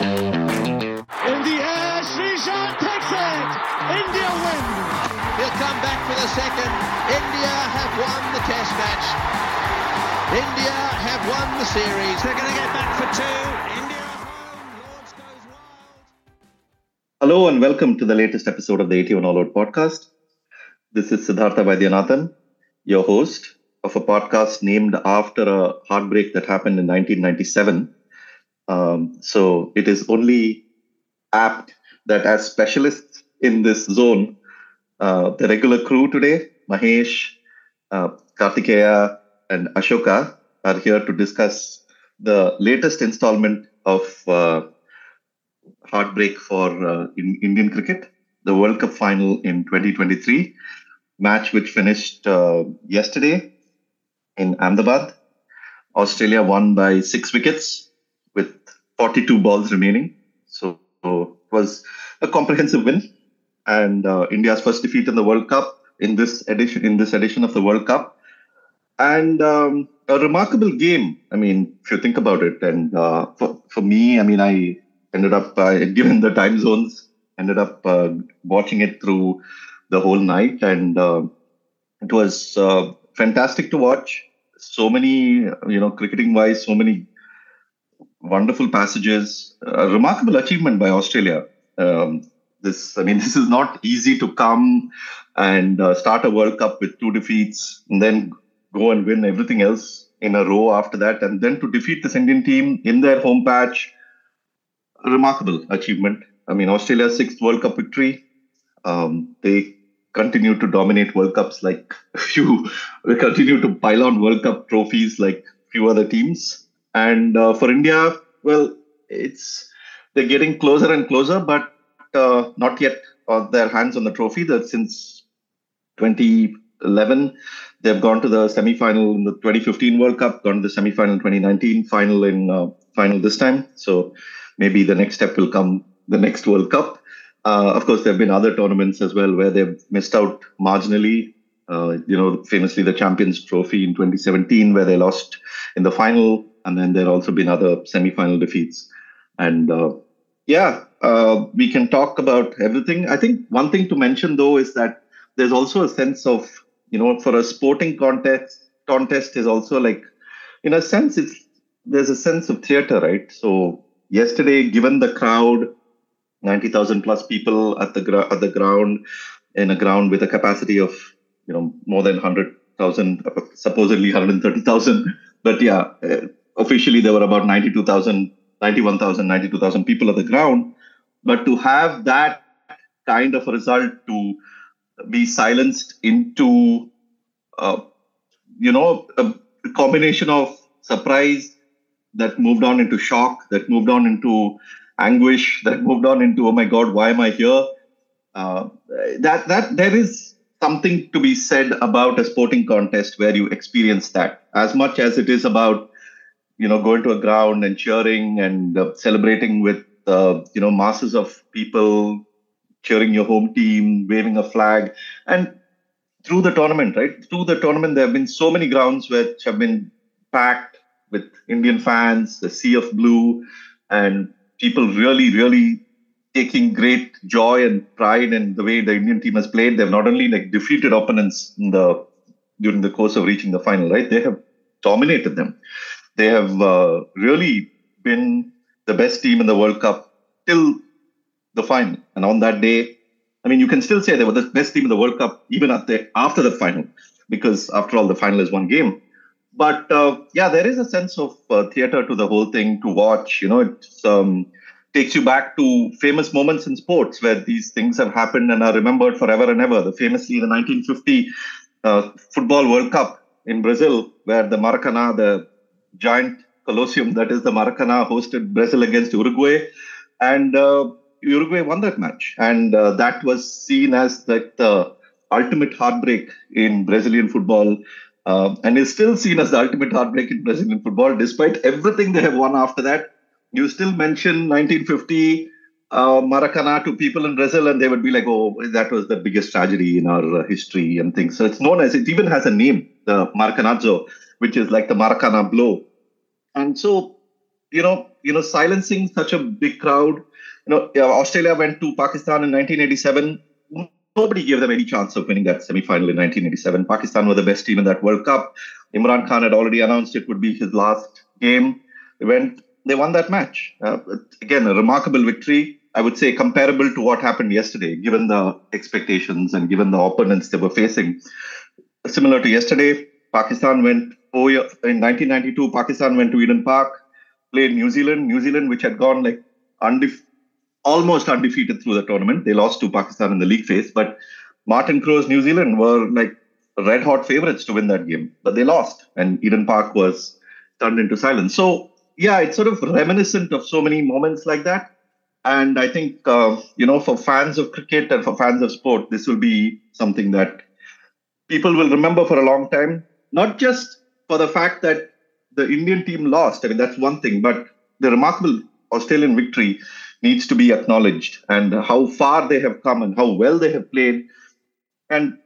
In the air, Srijan takes it. India win. He'll come back for the second. India have won the test match. India have won the series. They're going to get back for two. India at home. Lords goes wild. Hello and welcome to the latest episode of the 81 All Out podcast. This is Siddhartha Vaidyanathan, your host of a podcast named after a heartbreak that happened in 1997. Um, so it is only apt that as specialists in this zone, uh, the regular crew today, Mahesh, uh, Kartikeya, and Ashoka, are here to discuss the latest installment of uh, heartbreak for uh, in Indian cricket, the World Cup final in 2023, match which finished uh, yesterday in Ahmedabad. Australia won by six wickets 42 balls remaining. So, so it was a comprehensive win and uh, India's first defeat in the World Cup in this edition in this edition of the World Cup. And um, a remarkable game. I mean, if you think about it, and uh, for, for me, I mean, I ended up, uh, given the time zones, ended up uh, watching it through the whole night, and uh, it was uh, fantastic to watch. So many, you know, cricketing wise, so many wonderful passages. A remarkable achievement by Australia. Um, this, I mean, this is not easy to come and uh, start a World Cup with two defeats, and then go and win everything else in a row after that, and then to defeat this Indian team in their home patch. Remarkable achievement. I mean, Australia's sixth World Cup victory. Um, they continue to dominate World Cups like few. They continue to pile on World Cup trophies like few other teams. And uh, for India, well, it's they're getting closer and closer, but uh, not yet on their hands on the trophy. That since 2011, they've gone to the semi-final in the 2015 World Cup, gone to the semi-final in 2019, final in uh, final this time. So maybe the next step will come the next World Cup. Uh, of course, there have been other tournaments as well where they've missed out marginally. Uh, you know, famously the Champions Trophy in 2017, where they lost in the final, and then there have also been other semi-final defeats. And uh, yeah, uh, we can talk about everything. I think one thing to mention though is that there's also a sense of, you know, for a sporting contest, contest is also like, in a sense, it's there's a sense of theater, right? So yesterday, given the crowd, 90,000 plus people at the at the ground, in a ground with a capacity of, you know, more than 100,000, uh, supposedly 130,000, but yeah, uh, officially there were about 92,000 91,000, 92,000 people on the ground. But to have that kind of result to be silenced into, uh, you know, a combination of surprise that moved on into shock, that moved on into anguish, that moved on into, oh my God, why am I here? Uh, that that there is something to be said about a sporting contest where you experience that as much as it is about you know going to a ground and cheering and uh, celebrating with uh, you know masses of people cheering your home team waving a flag. And through the tournament right? Through the tournament there have been so many grounds which have been packed with indian fans the sea of blue and people really really taking great joy and pride in the way the indian team has played. They've not only like defeated opponents in the during the course of reaching the final right? They have dominated them they have uh, really been the best team in the World Cup till the final. And on that day, I mean, you can still say they were the best team in the World Cup even after the final, because after all, the final is one game. But uh, yeah, there is a sense of uh, theater to the whole thing to watch. You know, it um, takes you back to famous moments in sports where these things have happened and are remembered forever and ever. The famously the 1950 uh, Football World Cup in Brazil, where the Maracanã, the giant Colosseum that is the Maracanã hosted Brazil against Uruguay, and uh, Uruguay won that match, and uh, that was seen as like the ultimate heartbreak in Brazilian football, uh, and is still seen as the ultimate heartbreak in Brazilian football, despite everything they have won after that. You still mention 1950 uh, Maracanã to people in Brazil, and they would be like, "Oh, that was the biggest tragedy in our uh, history," and things. So it's known as it even has a name, the Maracanazo, which is like the Maracana blow. And so, you know, you know, silencing such a big crowd. You know, Australia went to Pakistan in 1987. Nobody gave them any chance of winning that semi-final in 1987. Pakistan were the best team in that World Cup. Imran Khan had already announced it would be his last game. They went, they won that match. Uh, again, a remarkable victory. I would say comparable to what happened yesterday, given the expectations and given the opponents they were facing. Similar to yesterday, Pakistan went oh yeah, in 1992. Pakistan went to Eden Park, played New Zealand. New Zealand, which had gone like undef- almost undefeated through the tournament, they lost to Pakistan in the league phase. But Martin Crowe's New Zealand were like red hot favorites to win that game, but they lost, and Eden Park was turned into silence. So yeah, it's sort of reminiscent of so many moments like that. And I think, uh, you know, for fans of cricket and for fans of sport, this will be something that people will remember for a long time. Not just for the fact that the Indian team lost. I mean, that's one thing, but the remarkable Australian victory needs to be acknowledged and how far they have come and how well they have played and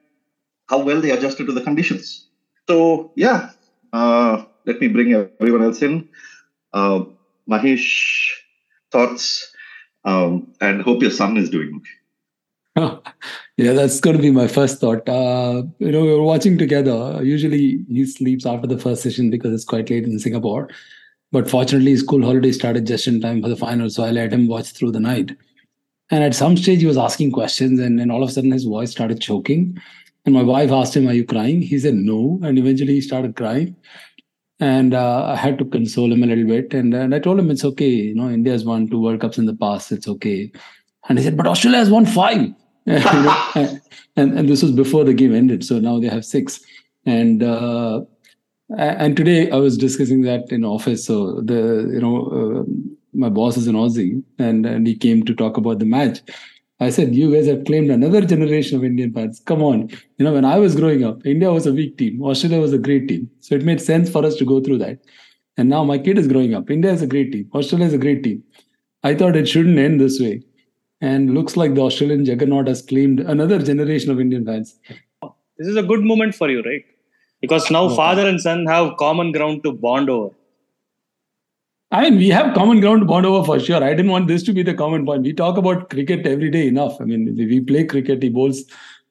how well they adjusted to the conditions. So, yeah, uh, let me bring everyone else in. Uh, Mahesh, thoughts um, and hope your son is doing okay. yeah, that's going to be my first thought. Uh, you know, we were watching together. Usually he sleeps after the first session because it's quite late in Singapore. But fortunately, school holiday started just in time for the final. So I let him watch through the night. And at some stage, he was asking questions, and then all of a sudden, his voice started choking. And my wife asked him, Are you crying? He said, No. And eventually, he started crying and uh, I had to console him a little bit. And, and I told him it's okay. You know, India has won two World Cups in the past. It's okay. And he said, but Australia has won five. and, and this was before the game ended. So now they have six. And uh, and today I was discussing that in office. So the you know uh, my boss is an Aussie, and and he came to talk about the match. I said, you guys have claimed another generation of Indian fans. Come on. You know, when I was growing up, India was a weak team. Australia was a great team. So it made sense for us to go through that. And now my kid is growing up. India is a great team. Australia is a great team. I thought it shouldn't end this way. And looks like the Australian juggernaut has claimed another generation of Indian fans. This is a good moment for you, right? Because now oh. father and son have common ground to bond over. I mean, we have common ground to bond over for sure. I didn't want this to be the common point. We talk about cricket every day enough. I mean, we play cricket, he bowls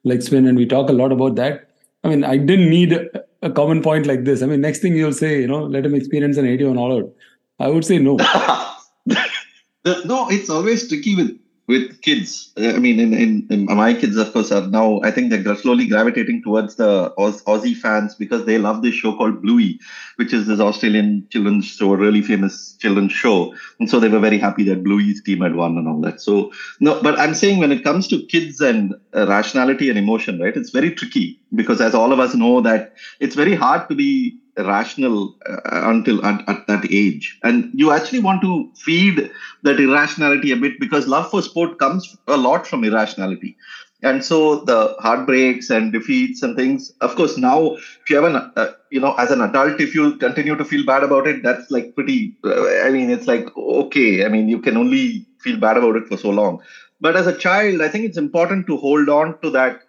like spin, and we talk a lot about that. I mean, I didn't need a, common point like this. I mean, next thing you'll say, you know, let him experience an 81 all out. I would say no. no, it's always tricky with with kids. I mean, in, in, in, my kids, of course, are now, I think they're slowly gravitating towards the Aus, Aussie fans because they love this show called Bluey, which is this Australian children's show, really famous children's show. And so they were very happy that Bluey's team had won and all that. So, no, but I'm saying when it comes to kids and uh, rationality and emotion, right, it's very tricky because as all of us know that it's very hard to be rational uh, until at, at, that age. And you actually want to feed that irrationality a bit because love for sport comes a lot from irrationality. And so the heartbreaks and defeats and things of course now if you have an uh, you know as an adult if you continue to feel bad about it that's like pretty uh, i mean it's like okay i mean you can only feel bad about it for so long. But as a child i think it's important to hold on to that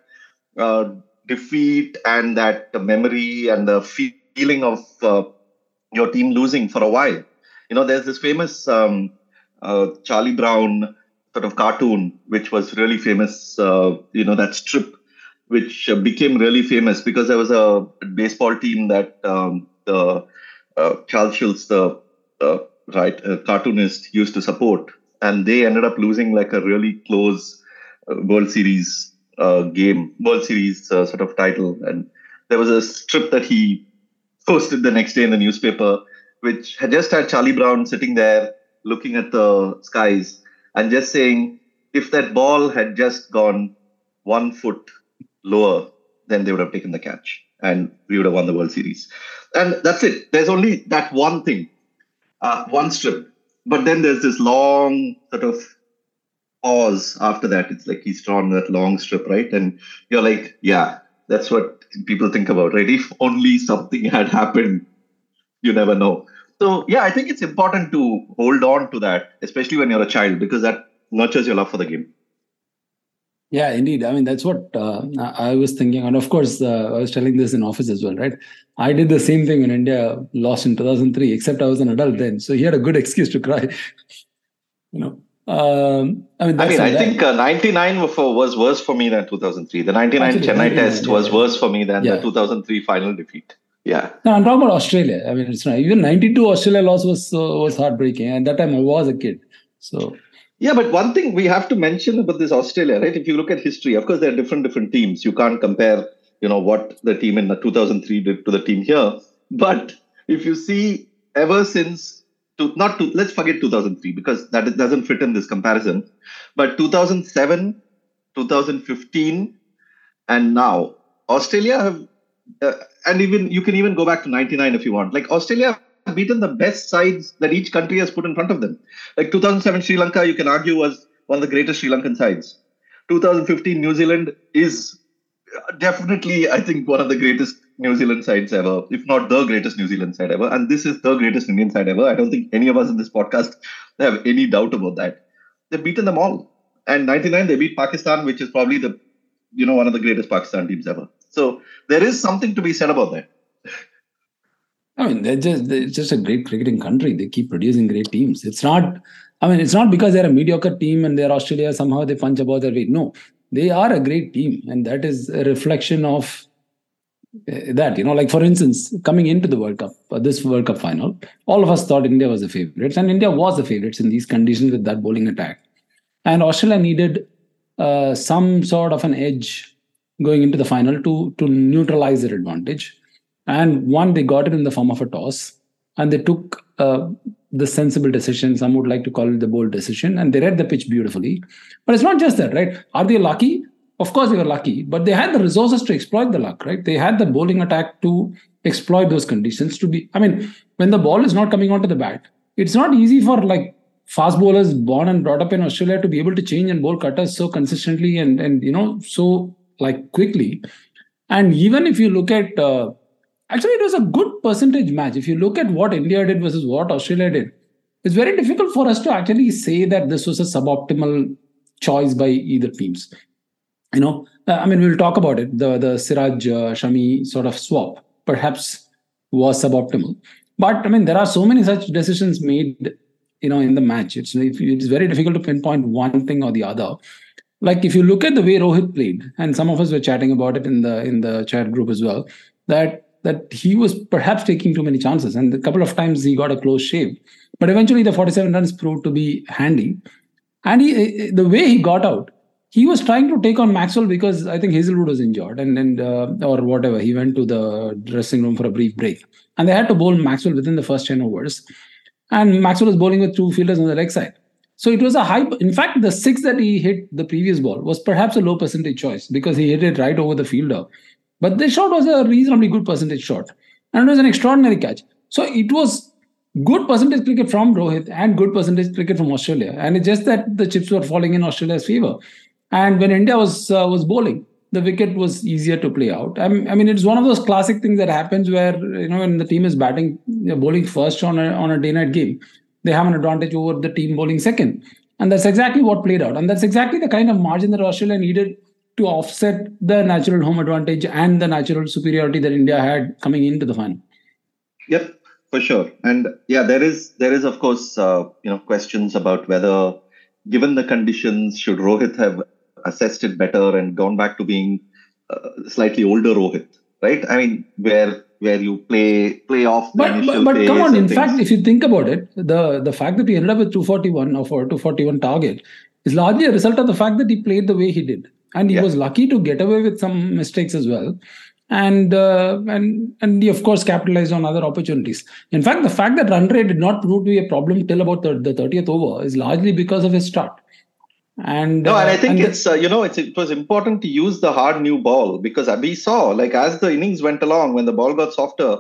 uh, defeat and that memory and the feel feeling of uh, your team losing for a while. You know, there's this famous um, uh, Charlie Brown sort of cartoon, which was really famous. Uh, you know, that strip, which uh, became really famous because there was a baseball team that um, the uh, Charles Schulz, the uh, right cartoonist, used to support, and they ended up losing like a really close World Series game, World Series sort of title, and there was a strip that he posted the next day in the newspaper, which had just had Charlie Brown sitting there looking at the skies and just saying, if that ball had just gone one foot lower, then they would have taken the catch and we would have won the World Series. And that's it. There's only that one thing, uh, one strip. But then there's this long sort of pause after that. It's like he's drawn that long strip, right? And you're like, yeah, that's what people think about, right? If only something had happened, you never know. So, yeah, I think it's important to hold on to that, especially when you're a child, because that nurtures your love for the game. Yeah, indeed. I mean, that's what uh, I was thinking. And of course, uh, I was telling this in office as well, right? I did the same thing when India lost in 2003, except I was an adult then. So he had a good excuse to cry. you know, um, I mean, I mean, I think uh, 99 was worse for me than 2003. The 99 Actually, Chennai 99, test yeah, was yeah. worse for me than Yeah. the 2003 final defeat. Yeah. No, I'm talking about Australia. I mean, it's not even 92 Australia loss was uh, was heartbreaking. And that time I was a kid. So Yeah, but one thing we have to mention about this Australia, right? If you look at history, of course, there are different different teams. You can't compare, you know, what the team in the 2003 did to the team here. But if you see, ever since, to, not to let's forget 2003 because that doesn't fit in this comparison. But 2007, 2015, and now Australia have, uh, and even you can even go back to 99 if you want. Like Australia have beaten the best sides that each country has put in front of them. Like 2007 Sri Lanka, you can argue was one of the greatest Sri Lankan sides. 2015 New Zealand is definitely, I think, one of the greatest New Zealand sides ever, if not the greatest New Zealand side ever. And this is the greatest Indian side ever. I don't think any of us in this podcast have any doubt about that. They've beaten them all. And 99, they beat Pakistan, which is probably the, you know, one of the greatest Pakistan teams ever. So there is something to be said about that. I mean, they're just they're just a great cricketing country. They keep producing great teams. It's not. I mean, it's not because they're a mediocre team and they're Australia somehow they punch above their weight. No, they are a great team, and that is a reflection of that. You know, like for instance, coming into the World Cup, uh, this World Cup final, all of us thought India was the favorites, and India was the favorites in these conditions with that bowling attack, and Australia needed uh, some sort of an edge going into the final to to neutralize their advantage. And one, they got it in the form of a toss, and they took uh, the sensible decision. Some would like to call it the bold decision, and they read the pitch beautifully. But it's not just that, right? Are they lucky? Of course, they were lucky, but they had the resources to exploit the luck, right? They had the bowling attack to exploit those conditions. To be, I mean, when the ball is not coming onto the bat, it's not easy for like fast bowlers born and brought up in Australia to be able to change and bowl cutters so consistently and and you know so like quickly. And even if you look at uh, actually it was a good percentage match if you look at what india did versus what australia did it's very difficult for us to actually say that this was a suboptimal choice by either teams you know uh, i mean we'll talk about it the the siraj uh, shami sort of swap perhaps was suboptimal but i mean there are so many such decisions made you know in the match it's it's very difficult to pinpoint one thing or the other like if you look at the way rohit played and some of us were chatting about it in the in the chat group as well that that he was perhaps taking too many chances. And a couple of times he got a close shave. But eventually the 47 runs proved to be handy. And he, the way he got out, he was trying to take on Maxwell because I think Hazlewood was injured and, and uh, or whatever. He went to the dressing room for a brief break. And they had to bowl Maxwell within the first 10 overs. And Maxwell was bowling with two fielders on the leg side. So it was a high. In fact, the six that he hit the previous ball was perhaps a low percentage choice because he hit it right over the fielder. But the shot was a reasonably good percentage shot. And it was an extraordinary catch. So it was good percentage cricket from Rohit and good percentage cricket from Australia. And it's just that the chips were falling in Australia's favor. And when India was uh, was bowling, the wicket was easier to play out. I mean, it's one of those classic things that happens where you know when the team is batting, bowling first on a on a day-night game, they have an advantage over the team bowling second, and that's exactly what played out. And that's exactly the kind of margin that Australia needed to offset the natural home advantage and the natural superiority that India had coming into the final. Yep, for sure. And yeah, there is there is of course uh, you know questions about whether, given the conditions, should Rohit have assessed it better and gone back to being uh, slightly older Rohit, right? I mean, where where you play play off But but, but come on, in things. fact, if you think about it, the the fact that he ended up with 241 or for 241 target is largely a result of the fact that he played the way he did, and he Yeah. was lucky to get away with some mistakes as well. And uh, and and he of course capitalized on other opportunities. In fact, the fact that run rate did not prove to be a problem till about the, the 30th over is largely because of his start. And No, and I uh, think and- it's uh, you know it's it was important to use the hard new ball because we saw like as the innings went along when the ball got softer,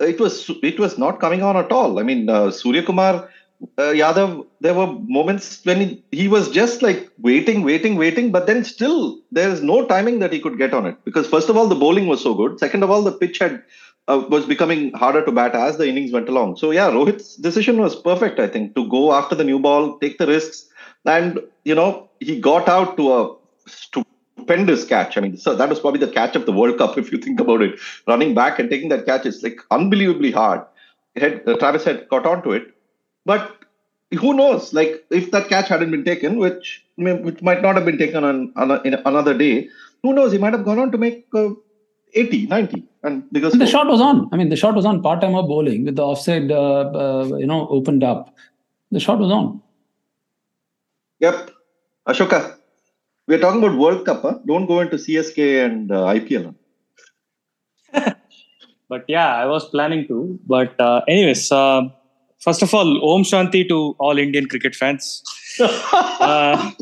it was it was not coming on at all. I mean, uh, Surya Kumar uh, Yadav, there were moments when he, he was just like waiting, waiting, waiting, but then still there is no timing that he could get on it because first of all the bowling was so good, second of all the pitch had uh, was becoming harder to bat as the innings went along. So yeah, Rohit's decision was perfect. I think to go after the new ball, take the risks, and you know he got out to a stupendous catch. I mean, so that was probably the catch of the World Cup if you think about it. Running back and taking that catch is like unbelievably hard. Had, uh, Travis Head caught on to it, but who knows? Like if that catch hadn't been taken, which which might not have been taken on, on a, in another day, who knows? He might have gone on to make uh, 80, 90. And because the shot was on. I mean, the shot was on part-timer bowling with the offside, uh, uh, you know, opened up. The shot was on. Yep. Ashoka, we're talking about World Cup. Huh? Don't go into CSK and uh, IPL. but yeah, I was planning to. But uh, anyways, uh, first of all, Om Shanti to all Indian cricket fans. uh,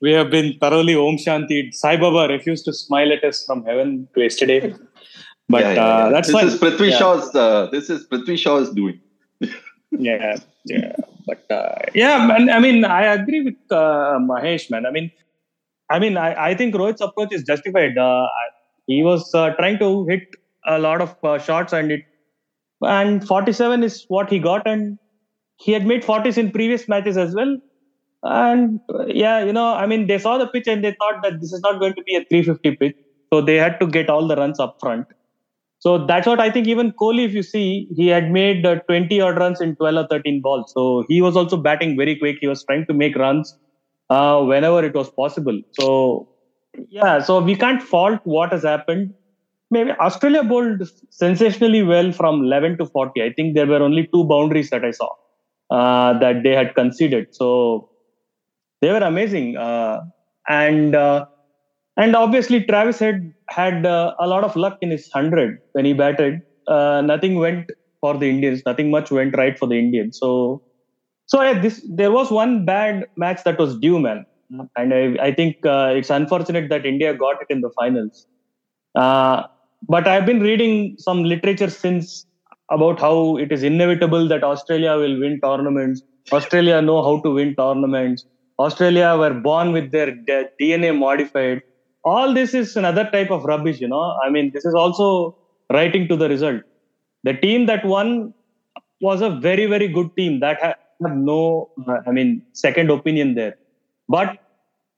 we have been thoroughly Om Shanti. Sai Baba refused to smile at us from heaven yesterday. But Yeah, yeah, uh, yeah. that's this fine. is Prithvi. Shaw's. Uh, this is Prithvi Shaw's doing. yeah yeah but uh, yeah man i mean i agree with uh, mahesh man. I mean i mean i, I think rohit's approach is justified. Uh, he was uh, trying to hit a lot of uh, shots and it and 47 is what he got and he had made 40s in previous matches as well. And uh, yeah you know i mean they saw the pitch and they thought that this is not going to be a 350 pitch. So they had to get all the runs up front so that's what I think. Even Kohli, if you see, he had made uh, 20 odd runs in 12 or 13 balls. So he was also batting very quick. He was trying to make runs uh, whenever it was possible. So yeah, so we can't fault what has happened. Maybe Australia bowled sensationally well from 11 to 40. I think there were only two boundaries that I saw uh, that they had conceded. So they were amazing. Uh, and uh, and obviously Travis Head had uh, a lot of luck in his hundred when he batted. Uh, nothing went for the Indians. Nothing much went right for the Indians. So, so yeah, this there was one bad match that was due, man. And I, I think uh, it's unfortunate that India got it in the finals. Uh, but I've been reading some literature since about how it is inevitable that Australia will win tournaments. Australia know how to win tournaments. Australia were born with their DNA modified. All this is another type of rubbish, you know. I mean, this is also writing to the result. The team that won was a very, very good team that had no, uh, I mean, second opinion there. But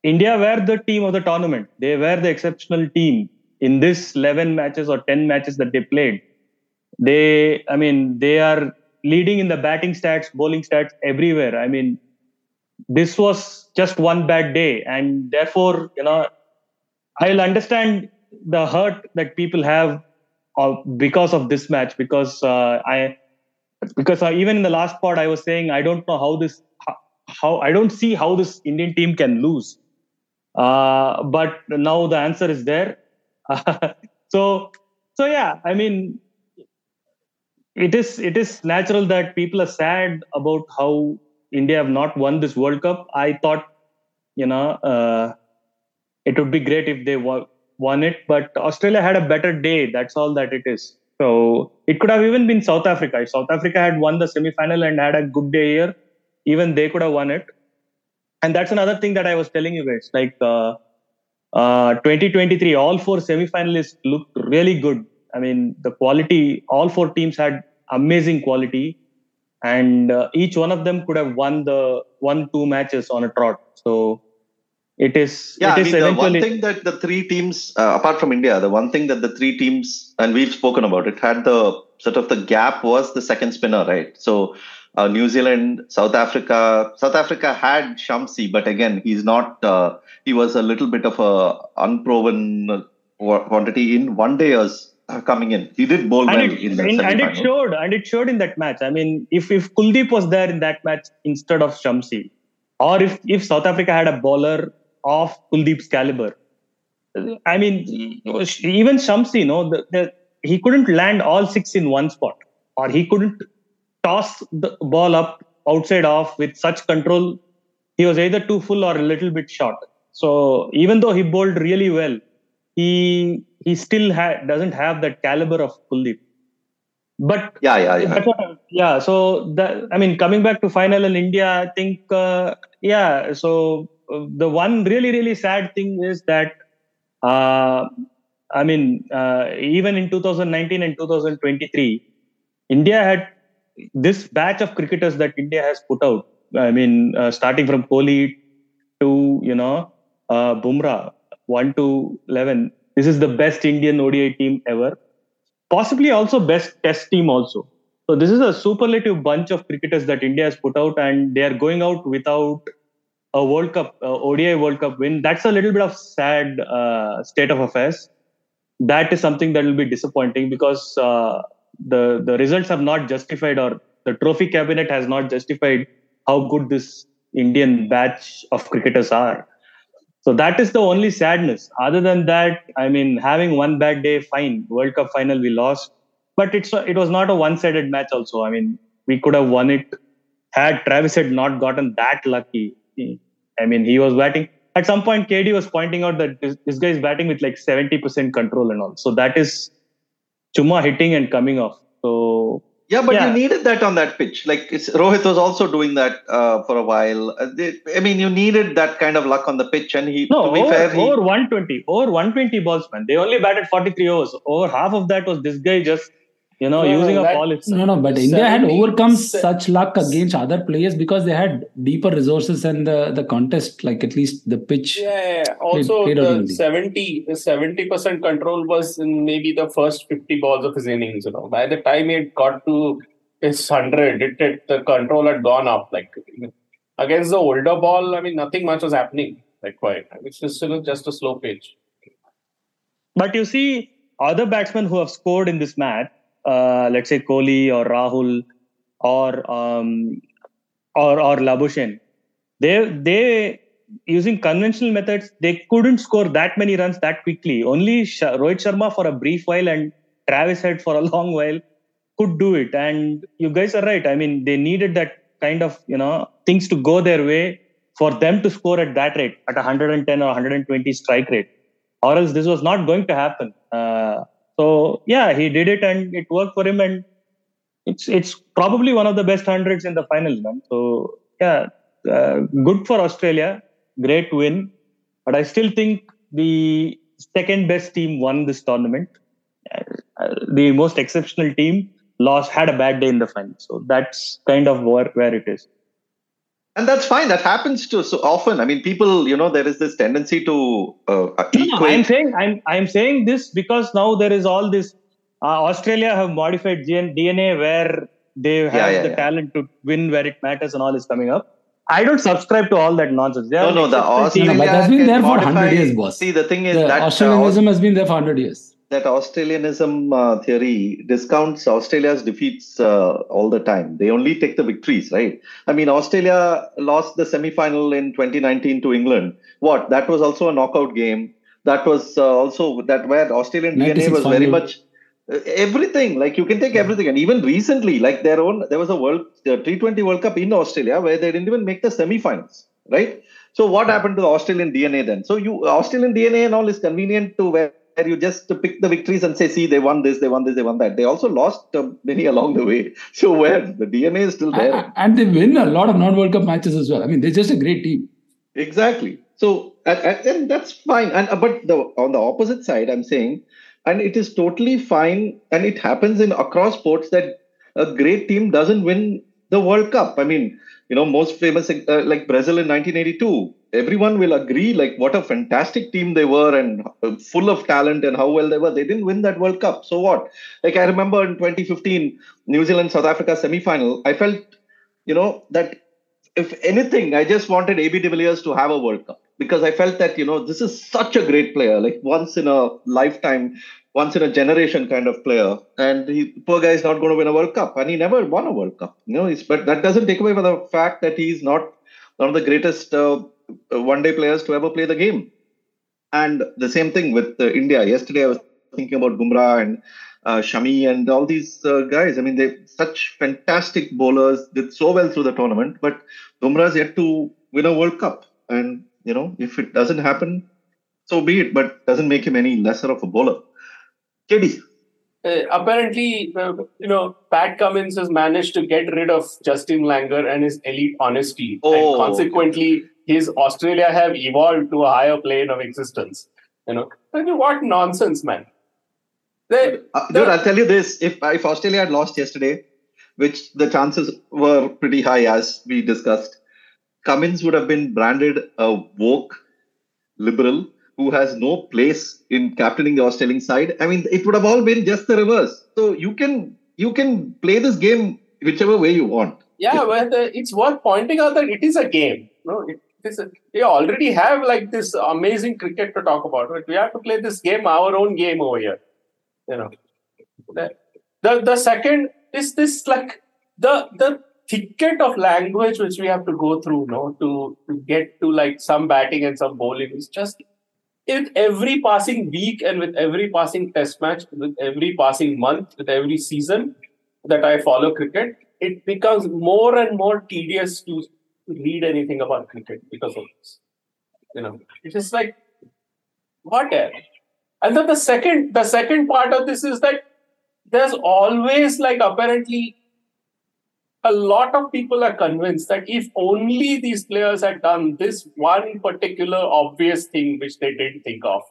India were the team of the tournament. They were the exceptional team in this 11 matches or 10 matches that they played. They, I mean, they are leading in the batting stats, bowling stats everywhere. I mean, this was just one bad day, and therefore, you know, I'll understand the hurt that people have because of this match. Because uh, I, because uh, even in the last part, I was saying I don't know how this, how I don't see how this Indian team can lose. Uh, but now the answer is there. so, so yeah, I mean, it is it is natural that people are sad about how India have not won this World Cup. I thought, you know, uh, it would be great if they won it, but Australia had a better day. That's all that it is. So it could have even been South Africa. If South Africa had won the semi-final and had a good day here, even they could have won it. And that's another thing that I was telling you guys. Like uh, uh, 2023, all four semi-finalists looked really good. I mean, the quality, all four teams had amazing quality, and uh, each one of them could have won the one two matches on a trot. So it is. Yeah, it I is mean, the one thing that the three teams, uh, apart from India, the one thing that the three teams, and we've spoken about it, had the sort of the gap was the second spinner, right? So uh, New Zealand, South Africa, South Africa had Shamsi, but again, he's not. Uh, he was a little bit of a unproven uh, quantity in one day as uh, coming in. He did bowl and well it, in the and, and it showed and it showed in that match i mean if if kuldeep was there in that match instead of shamsi or if if south africa had a bowler of kuldeep's caliber i mean even shamsi you know the, the, he couldn't land all six in one spot or he couldn't toss the ball up outside off with such control he was either too full or a little bit short so even though he bowled really well he he still ha- doesn't have that caliber of Kuldeep. But Yeah, yeah, yeah. what yeah, so that I mean, coming back to final in India, I think uh, yeah. So the one really really sad thing is that uh, I mean, uh, even in 2019 and 2023, India had this batch of cricketers that India has put out. I mean, uh, starting from Kohli to you know uh, Bumrah, one to eleven, this is the best Indian ODI team ever, possibly also best Test team also. So this is a superlative bunch of cricketers that India has put out, and they are going out without a World Cup, uh, ODI World Cup win. That's a little bit of sad uh, state of affairs. That is something that will be disappointing because uh, the the results have not justified, or the trophy cabinet has not justified how good this Indian batch of cricketers are. So that is the only sadness. Other than that, I mean, having one bad day, fine. World Cup final we lost, but it's it was not a one-sided match. Also, I mean, we could have won it had Travis Head not gotten that lucky. I mean, he was batting. At some point, KD was pointing out that this, this guy is batting with like 70% control and all. So that is chuma hitting and coming off. So Yeah, but Yeah. you needed that on that pitch. Like it's, Rohit was also doing that uh, for a while. Uh, they, I mean, you needed that kind of luck on the pitch, and he. no, to be over, fair, he, over 120, over 120 balls, man. They only batted 43 overs. Over half of that was this guy just, you know, No, using that- up all his. No, no, but India had overcome se- such luck against other players because they had deeper resources and the, the contest, like at least the pitch. Yeah, yeah, yeah. Also, played out the evenly. 70 the 70 percent control was in maybe the first 50 balls of his innings. You know, by the time it got to his 100, it, it the control had gone up. Like against the older ball, I mean, nothing much was happening. Like quite, it's just still just a slow pitch. But you see, other batsmen who have scored in this match, uh, let's say Kohli or Rahul or um, or or Labuschagne, they they using conventional methods they couldn't score that many runs that quickly. Only Rohit Sharma for a brief while and Travis Head for a long while could do it. And you guys are right. I mean, they needed that kind of you know things to go their way for them to score at that rate, at 110 or 120 strike rate or else this was not going to happen. Uh, so yeah, he did it and it worked for him, and it's it's probably one of the best hundreds in the final. Man. So yeah, uh, good for Australia, great win, but I still think the second best team won this tournament. Uh, the most exceptional team lost had a bad day in the final, so that's kind of where where it is. And that's fine. That happens to so often. I mean, people, you know, there is this tendency to uh, No, no. I'm saying I'm I'm saying this because now there is all this. Uh, Australia have modified GN, DNA where they have yeah, the yeah. talent to win where it matters and all is coming up. I don't subscribe to all that nonsense. They no, no, the. Australia but that's been there for 100 years, boss. See, the thing is The that uh, Australianism has been there for 100 years. That Australianism uh, theory discounts Australia's defeats uh, all the time. They only take the victories, right? I mean, Australia lost the semi-final in 2019 to England. What? That was also a knockout game. That was uh, also that where Australian DNA 96 was very much uh, everything. Like you can take everything, and even recently, like their own, there was a world uh, T20 World Cup in Australia where they didn't even make the semi-finals, right? So what happened to the Australian DNA then? So you Australian DNA and all is convenient to where you just pick the victories and say, see, they won this, they won this, they won that. They also lost uh, many along the way. So where the DNA is still there. A- And they win a lot of non World Cup matches as well. I mean, they're just a great team. Exactly. So and, and, and that's fine. And uh, but the on the opposite side, I'm saying, and it is totally fine, and it happens in across sports that a great team doesn't win the World Cup. I mean, you know, most famous uh, like Brazil in 1982. Everyone will agree like what a fantastic team they were and uh, full of talent and how well they were. They didn't win that World Cup. So what? Like I remember in 2015 New Zealand South Africa semi-final. I felt, you know, that if anything, I just wanted AB de Villiers to have a World Cup because I felt that, you know, this is such a great player, like once in a lifetime, once in a generation kind of player. And he, poor guy is not going to win a World Cup. And he never won a World Cup. You know, but that doesn't take away from the fact that he's not one of the greatest uh, one day players to ever play the game. And the same thing with uh, India. Yesterday, I was thinking about Bumrah and uh, Shami and all these uh, guys. I mean, they such fantastic bowlers, did so well through the tournament, but Bumrah's yet to win a World Cup. And, you know, if it doesn't happen, so be it, but doesn't make him any lesser of a bowler. KD. Uh, apparently, uh, you know, Pat Cummins has managed to get rid of Justin Langer and his elite honesty, Oh, and consequently, his Australia have evolved to a higher plane of existence. You know, what nonsense, man! They, Uh, dude, I'll tell you this: if if Australia had lost yesterday, which the chances were pretty high, as we discussed, Cummins would have been branded a woke liberal who has no place in captaining the Australian side. I mean, it would have all been just the reverse. So you can you can play this game whichever way you want. Yeah, but uh, it's worth pointing out that it is a game. No, it A, already have like this amazing cricket to talk about. But we have to play this game, our own game over here. You know, the the, the second is this like the the thicket of language which we have to go through, no, to to get to like some batting and some bowling is just with every passing week and with every passing test match, with every passing month, with every season that I follow cricket, it becomes more and more tedious to read anything about cricket because of this. You know, it's just like what? And then the second, the second part of this is that there's always like apparently a lot of people are convinced that if only these players had done this one particular obvious thing which they didn't think of,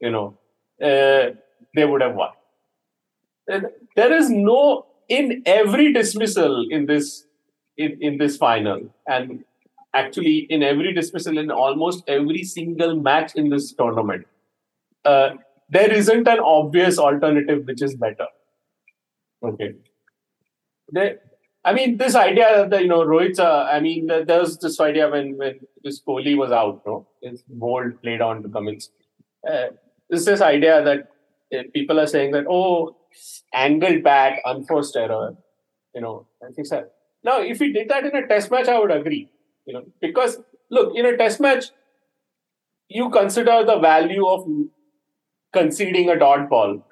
you know, uh, they would have won. And there is no in every dismissal in this in, in this final, and actually in every dismissal in almost every single match in this tournament, uh, there isn't an obvious alternative which is better. Okay. There, I mean, this idea that you know Rohit's. Uh, I mean, there was this idea when when this Kohli was out, no, his bowled played on to Cummins. Uh, this this idea that uh, people are saying that oh, angled bat, unforced error. You know, I think so. Now, if we did that in a Test match, I would agree. You know, because look, in a Test match, you consider the value of conceding a dot ball,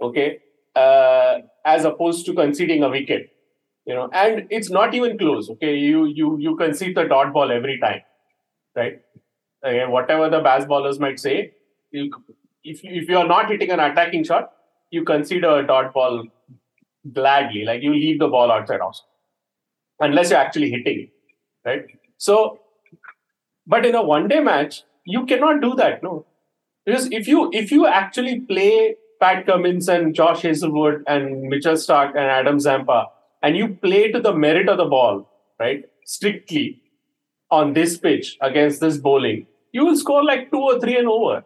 okay, uh, as opposed to conceding a wicket you know and it's not even close okay you you you concede the dot ball every time right okay, whatever the bass bowlers might say you, if, if you are not hitting an attacking shot you concede a dot ball gladly like you leave the ball outside also unless you're actually hitting it right so but in a one day match you cannot do that no because if you if you actually play pat cummins and josh hazlewood and mitchell starc and adam zampa and you play to the merit of the ball, right, strictly on this pitch against this bowling, you will score like two or three and over,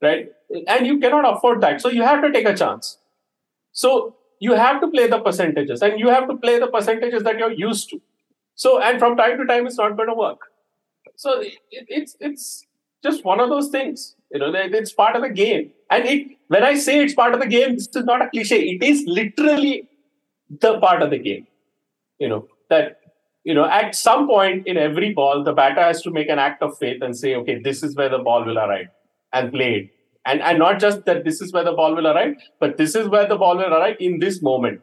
right? And you cannot afford that. So you have to take a chance. So you have to play the percentages and you have to play the percentages that you're used to. So, and from time to time, it's not going to work. So it, it's, it's just one of those things, you know, it's part of the game. And it, when I say it's part of the game, this is not a cliche. It is literally the part of the game. You know, that, you know, at some point in every ball, the batter has to make an act of faith and say, okay, this is where the ball will arrive and play it. And, and not just that this is where the ball will arrive, but this is where the ball will arrive in this moment.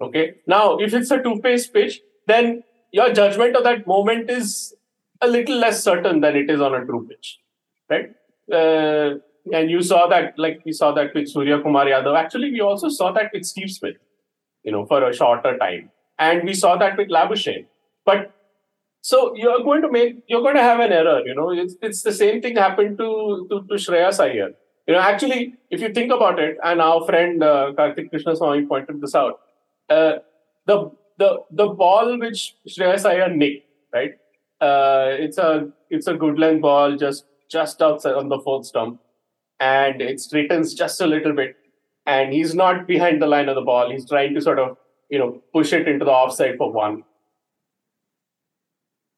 Okay. Now, if it's a two pace pitch, then your judgment of that moment is a little less certain than it is on a true pitch. Right. Uh, and you saw that, like we saw that with Surya Kumar Yadav. Actually, we also saw that with Steve Smith you know, for a shorter time. And we saw that with Labuschagne. But so you're going to make, you're going to have an error, you know, it's, it's the same thing happened to, to, to Shreyas Iyer. You know, actually, if you think about it, and our friend uh, Karthik Krishnaswamy pointed this out, uh, the, the, the ball which Shreyas Iyer nicked, right? Uh, it's a it's a good length ball just just outside on the fourth stump, and it straightens just a little bit and he's not behind the line of the ball. He's trying to sort of, you know, push it into the offside for one.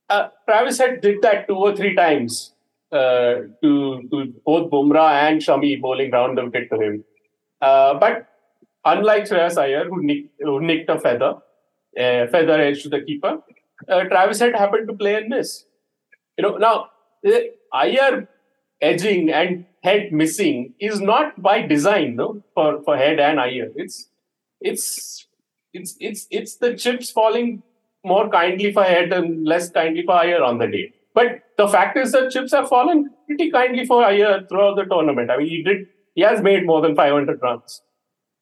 Uh, Travis Head did that two or three times uh, to, to both Bumrah and Shami bowling round the wicket to him. Uh, but unlike Shreyas Iyer, who, nick, who nicked a feather, uh, feather edge to the keeper, uh, Travis Head happened to play and miss. You know, now, Iyer edging and head missing is not by design, no, for, for head and Iyer. It's it's it's it's it's the chips falling more kindly for head and less kindly for Iyer on the day. But the fact is that chips have fallen pretty kindly for Iyer throughout the tournament. I mean, he did he has made more than 500 runs.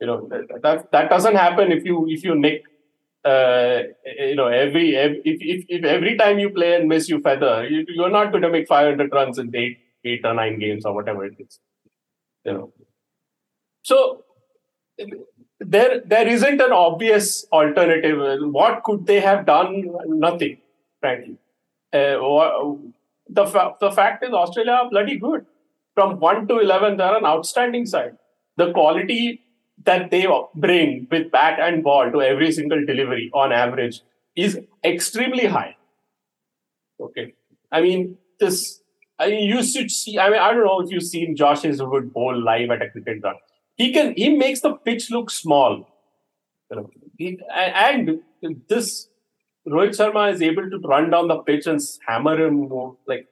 You know that that doesn't happen if you if you nick uh, you know, every, every if, if, if, every time you play and miss you feather, you, are not going to make 500 runs in eight eight or nine games or whatever it is. You know. So there there isn't an obvious alternative. What could they have done? Nothing, frankly. Uh, the fa- the fact is Australia are bloody good. From one to eleven, they're an outstanding side. The quality that they bring with bat and ball to every single delivery on average is extremely high. Okay, I mean this. I mean, you should see. I mean, I don't know if you've seen Josh Hazlewood bowl live at a cricket ground. He can. He makes the pitch look small. And this Rohit Sharma is able to run down the pitch and hammer him like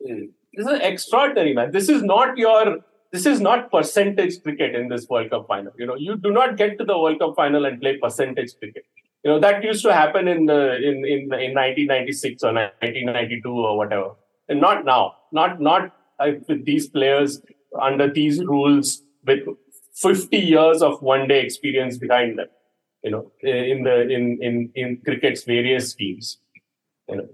this is extraordinary, man. This is not your this is not percentage cricket in this World Cup final. You know, you do not get to the World Cup final and play percentage cricket. You know that used to happen in the in in in 1996 or 1992 or whatever, and not now. Not not uh, with these players under these rules with 50 years of one day experience behind them you know, in the in in in cricket's various teams. You know,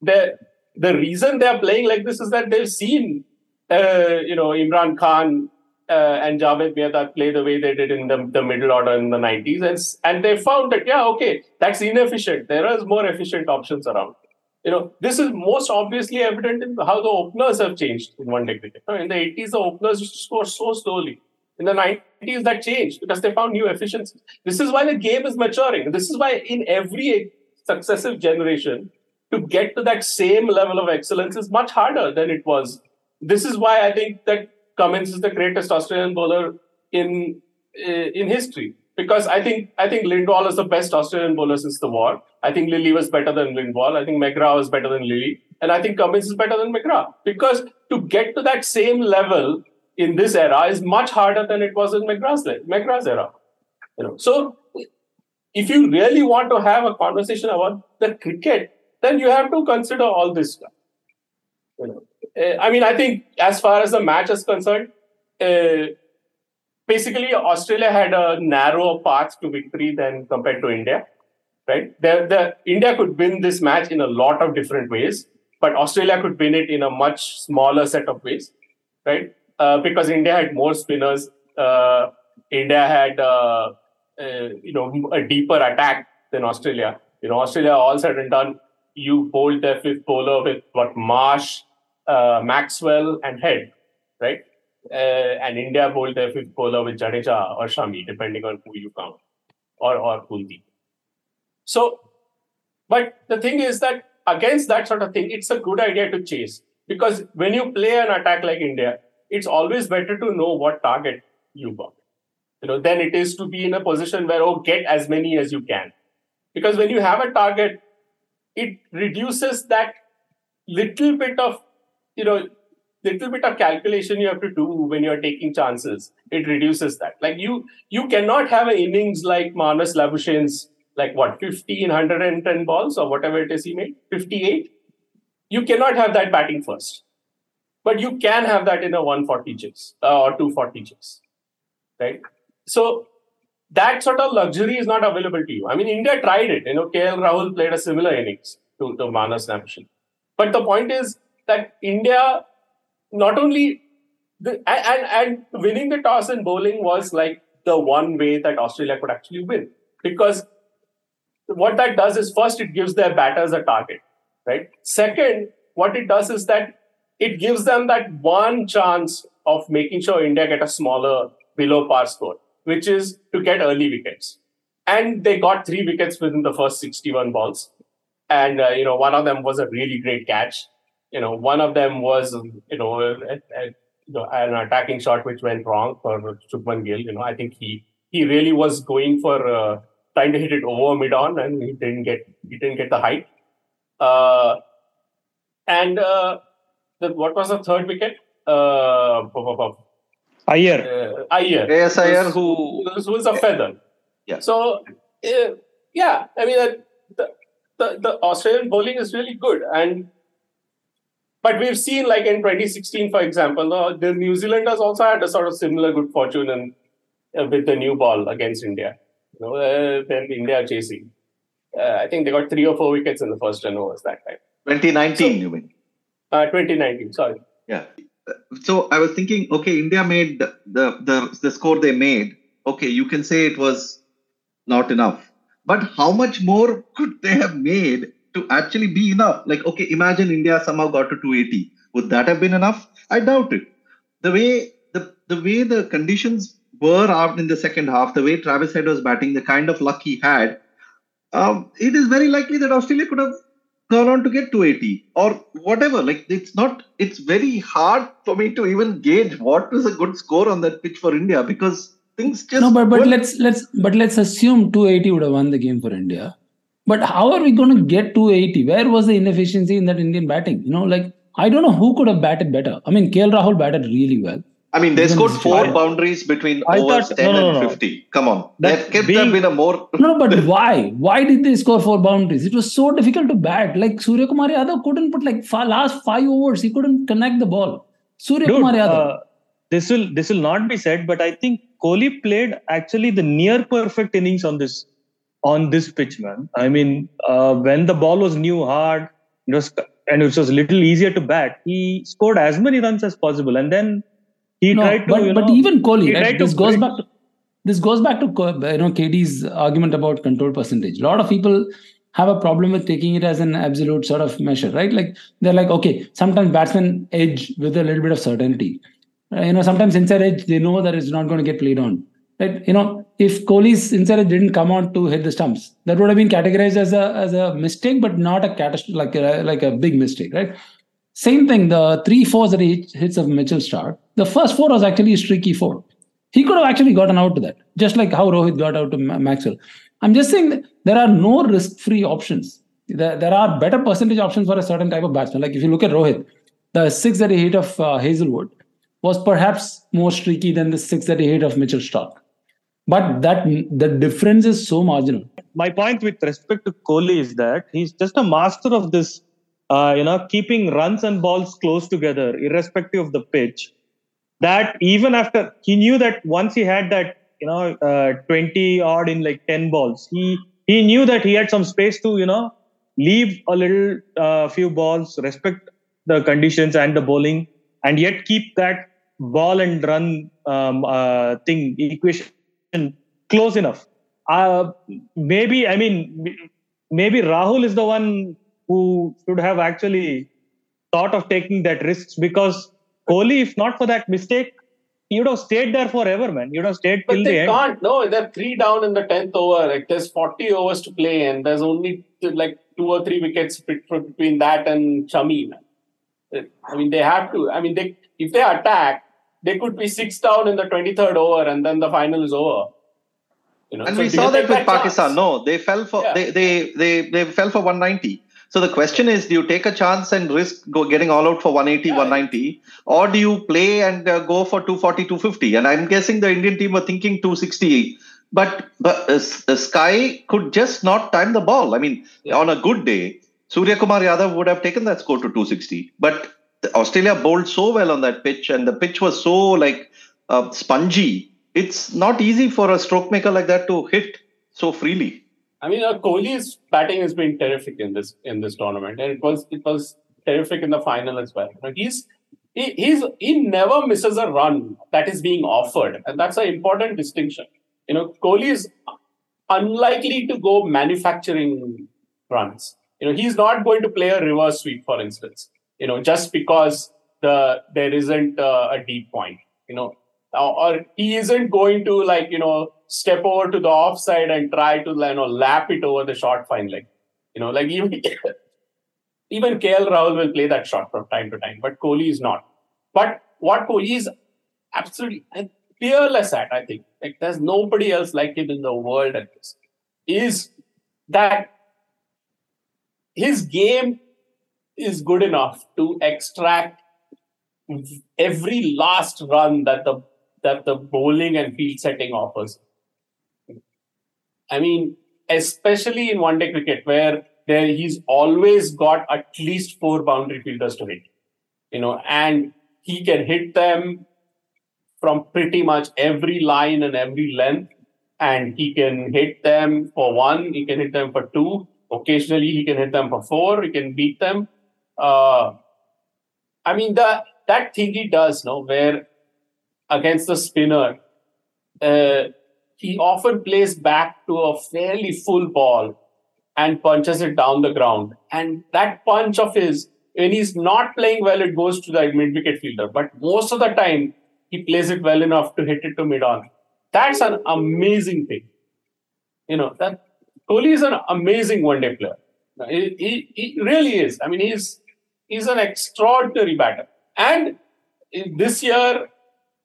the the reason they are playing like this is that they've seen, uh, you know, Imran Khan uh, and Javed Mehta play the way they did in the, the middle order in the 90s, and and they found that yeah, okay, that's inefficient. There are more efficient options around. You know, this is most obviously evident in how the openers have changed in one day cricket. In the 80s, the openers used to score so slowly. In the 90s, that changed because they found new efficiencies. This is why the game is maturing. This is why in every successive generation, to get to that same level of excellence is much harder than it was. This is why I think that Cummins is the greatest Australian bowler in eh, in history. Because I think I think Lindwall is the best Australian bowler since the war. I think Lillee was better than Lindwall. I think McGrath was better than Lillee. And I think Cummins is better than McGrath. Because to get to that same level in this era is much harder than it was in McGrath's, era. You know, so if you really want to have a conversation about the cricket, then you have to consider all this stuff. You know, uh, I mean, I think as far as the match is concerned, uh, basically Australia had a narrower path to victory than compared to India. Right? The, the India could win this match in a lot of different ways, but Australia could win it in a much smaller set of ways. Right? Uh, because India had more spinners. Uh, India had uh, uh, you know a deeper attack than Australia. You know, Australia all said and done, you bowled their fifth bowler with what Marsh, uh, Maxwell, and Head, right? Uh, and India bowled their fifth bowler with Jadeja or Shami, depending on who you count, or or Kuldeep. So, but the thing is that against that sort of thing, it's a good idea to chase. Because when you play an attack like India, it's always better to know what target you got. You know than it is to be in a position where oh get as many as you can. Because when you have a target it reduces that little bit of you know little bit of calculation you have to do when you're taking chances it reduces that like you you cannot have an innings like Marnus Labuschagne's like what 15 110 balls or whatever it is he made 58 you cannot have that batting first but you can have that in a 140 chase uh, or 240 chase, right? So that sort of luxury is not available to you. I mean, India tried it. You know, KL Rahul played a similar innings to, to Marnus Labuschagne's. But the point is that India not only the, and, and winning the toss in bowling was like the one way that Australia could actually win because what that does is first it gives their batters a target, right? Second, what it does is that it gives them that one chance of making sure India get a smaller below par score, which is to get early wickets. And they got three wickets within the first 61 balls. And, uh, you know, one of them was a really great catch. You know, one of them was, you know, a, a, you know an attacking shot which went wrong for Shubman Gill. You know, I think he he really was going for uh, trying to hit it over mid on and he didn't get he didn't get the height. Uh, and uh, the, what was the third wicket? Uh, Iyer. Uh, Iyer. AS Iyer, who, who was a feather. Yeah. So, uh, yeah, I mean, uh, the, the, the Australian bowling is really good. And but we've seen, like in 2016, for example, uh, the New Zealanders also had a sort of similar good fortune in, uh, with the new ball against India. You know, uh, then India chasing. Uh, I think they got three or four wickets in the first 10 overs that time. 2019, so, you mean? Uh, 2019, sorry. Yeah. So I was thinking, okay, India made the, the, the score they made. Okay, you can say it was not enough. But how much more could they have made to actually be enough. Like, okay, imagine India somehow got to 280. Would that have been enough? I doubt it. The way the the way the conditions were out in the second half, the way Travis Head was batting, the kind of luck he had, um, it is very likely that Australia could have gone on to get 280 or whatever. Like it's not, it's very hard for me to even gauge what was a good score on that pitch for India because things just no, but but let's let's but let's assume 280 would have won the game for India. But how are we going to get 280? Where was the inefficiency in that Indian batting? You know, like I don't know who could have batted better. I mean, KL Rahul batted really well. I mean, they scored four I- boundaries between I overs thought- 10 no, no, and 50. Come on. That That kept being- have been a more. No, but why? Why did they score four boundaries? It was so difficult to bat. Like Suryakumar Yadav couldn't put like fi- last five overs. He couldn't connect the ball. Surya Dude, Kumar Yadav. uh, this will this will not be said, but I think Kohli played actually the near perfect innings on this on this pitch, man. I mean, uh, when the ball was new hard, it was and it was a little easier to bat. He scored as many runs as possible, and then he no, tried to. but, but know, even Kohli, right? This goes back to this goes back to you know KD's argument about control percentage. A lot of people have a problem with taking it as an absolute sort of measure, right? Like they're like, okay, sometimes batsmen edge with a little bit of certainty. Uh, you know, sometimes inside edge they know that it's not going to get played on. Right? You know, if Kohli's inside didn't come out to hit the stumps, that would have been categorized as a as a mistake, but not a catastrophe like a, like a big mistake, right? Same thing, the three fours that he hits of Mitchell Stark, the first four was actually a streaky four. He could have actually gotten out to that, just like how Rohit got out to Maxwell. I'm just saying there are no risk free options. There, there are better percentage options for a certain type of batsman. Like if you look at Rohit, the six that he hit of uh, Hazlewood was perhaps more streaky than the six that he hit of Mitchell Stark. But that the difference is so marginal. my point with respect to Kohli is that he's just a master of this, uh, you know, keeping runs and balls close together, irrespective of the pitch. That even after he knew that once he had that, you know, uh, 20 odd in like 10 balls, he he knew that he had some space to, you know, leave a little uh, few balls, respect the conditions and the bowling, and yet keep that ball and run um, uh, thing equation close enough. Uh, maybe I mean maybe Rahul is the one who should have actually thought of taking that risks because Kohli, if not for that mistake, he would have stayed there forever, man. He would have stayed But till the they end. can't. No, they're three down in the tenth over. Like there's 40 overs to play, and there's only like two or three wickets between that and Shami. Man. I mean, they have to. I mean, they if they attack, they could be six down in the 23rd over, and then the final is over. You know, And so we saw that with Pakistan. chance? No, they fell for Yeah. they, they they they fell for 190. So the question is, do you take a chance and risk go getting all out for 180, Yeah. 190, or do you play and uh, go for 240, 250? And I'm guessing the Indian team were thinking 260. But the, uh, sky could just not time the ball. I mean, Yeah. on a good day, Suryakumar Yadav would have taken that score to 260. But Australia bowled so well on that pitch, and the pitch was so like uh, spongy. It's not easy for a stroke maker like that to hit so freely. I mean, uh, Kohli's batting has been terrific in this in this tournament, and it was it was terrific in the final as well. Know, he's he, he's he never misses a run that is being offered, and that's an important distinction. You know, Kohli is unlikely to go manufacturing runs. You know, he's not going to play a reverse sweep, for instance. You know, just because the there isn't uh, a deep point. You know, or, he isn't going to like you know step over to the offside and try to you know lap it over the short fine leg. You know, like even even KL Rahul will play that shot from time to time, but Kohli is not. But what Kohli is absolutely fearless at, I think, like there's nobody else like him in the world at this, is that his game is good enough to extract every last run that the that the bowling and field setting offers. I mean, especially in one day cricket where there he's always got at least four boundary fielders to hit. You know, and he can hit them from pretty much every line and every length. And he can hit them for one, he can hit them for two. Occasionally, he can hit them for four, he can beat them. Uh, I mean, the, that thing he does, no, where against the spinner, uh, he often plays back to a fairly full ball and punches it down the ground. And that punch of his, when he's not playing well, it goes to the mid wicket fielder. But most of the time, he plays it well enough to hit it to mid on. That's an amazing thing. You know, that Kohli is an amazing one day player. He, he, he really is. I mean, he's he's an extraordinary batter. And this year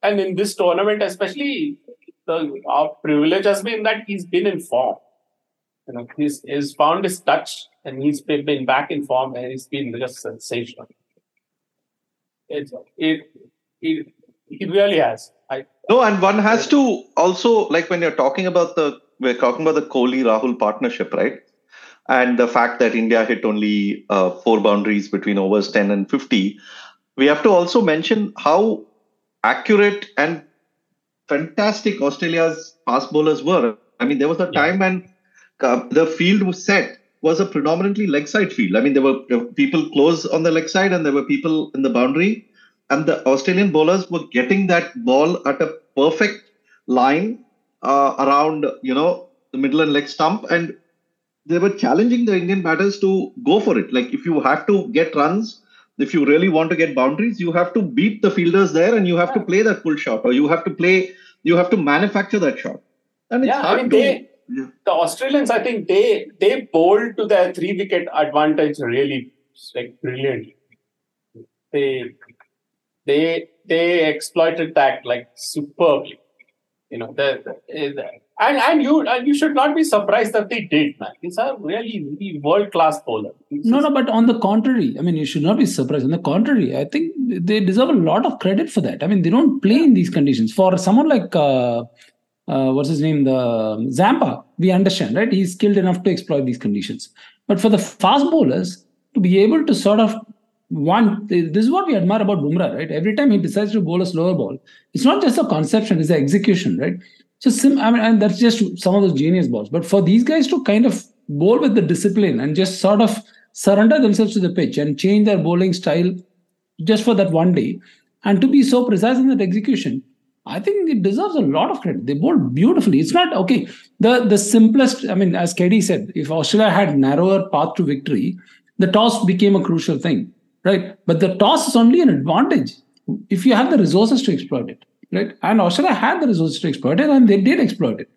and in this tournament, especially, the our privilege has been that he's been in form. You know, he's, he's found his touch and he's been, been back in form and he's been just sensational. It, it, it, he really has. I, No, and one has to also like when you're talking about the we're talking about the Kohli Rahul partnership, right? And the fact that India hit only uh, four boundaries between overs 10 and 50, we have to also mention how accurate and fantastic Australia's fast bowlers were. I mean, there was a time when uh, the field was set was a predominantly leg side field. I mean, there were people close on the leg side and there were people in the boundary. And the Australian bowlers were getting that ball at a perfect line uh, around, you know, the middle and leg stump. And they were challenging the Indian batters to go for it. Like, if you have to get runs, if you really want to get boundaries, you have to beat the fielders there and you have to play that pull shot or you have to play, you have to manufacture that shot. And it's yeah, hard I mean, to. they, Yeah. the Australians, I think they they bowled to their three wicket advantage really like brilliantly. They they they exploited that like superbly. You know, the, the, and and you and you should not be surprised that they did, man. These are really, really world class bowler. No, no, but on the contrary, I mean, you should not be surprised. On the contrary, I think they deserve a lot of credit for that. I mean, they don't play in these conditions. For someone like, uh, uh, what's his name, the Zampa, we understand, right? He's skilled enough to exploit these conditions. But for the fast bowlers, to be able to sort of one, this is what we admire about Bumrah, right? Every time he decides to bowl a slower ball, it's not just a conception, it's the execution, right? So, sim, I mean, and that's just some of those genius balls. But for these guys to kind of bowl with the discipline and just sort of surrender themselves to the pitch and change their bowling style just for that one day and to be so precise in that execution i think it deserves a lot of credit. They bowled beautifully. It's not okay the the simplest i mean as KD said if australia had narrower path to victory the toss became a crucial thing right? But the toss is only an advantage if you have the resources to exploit it right and australia had the resources to exploit it and they did exploit it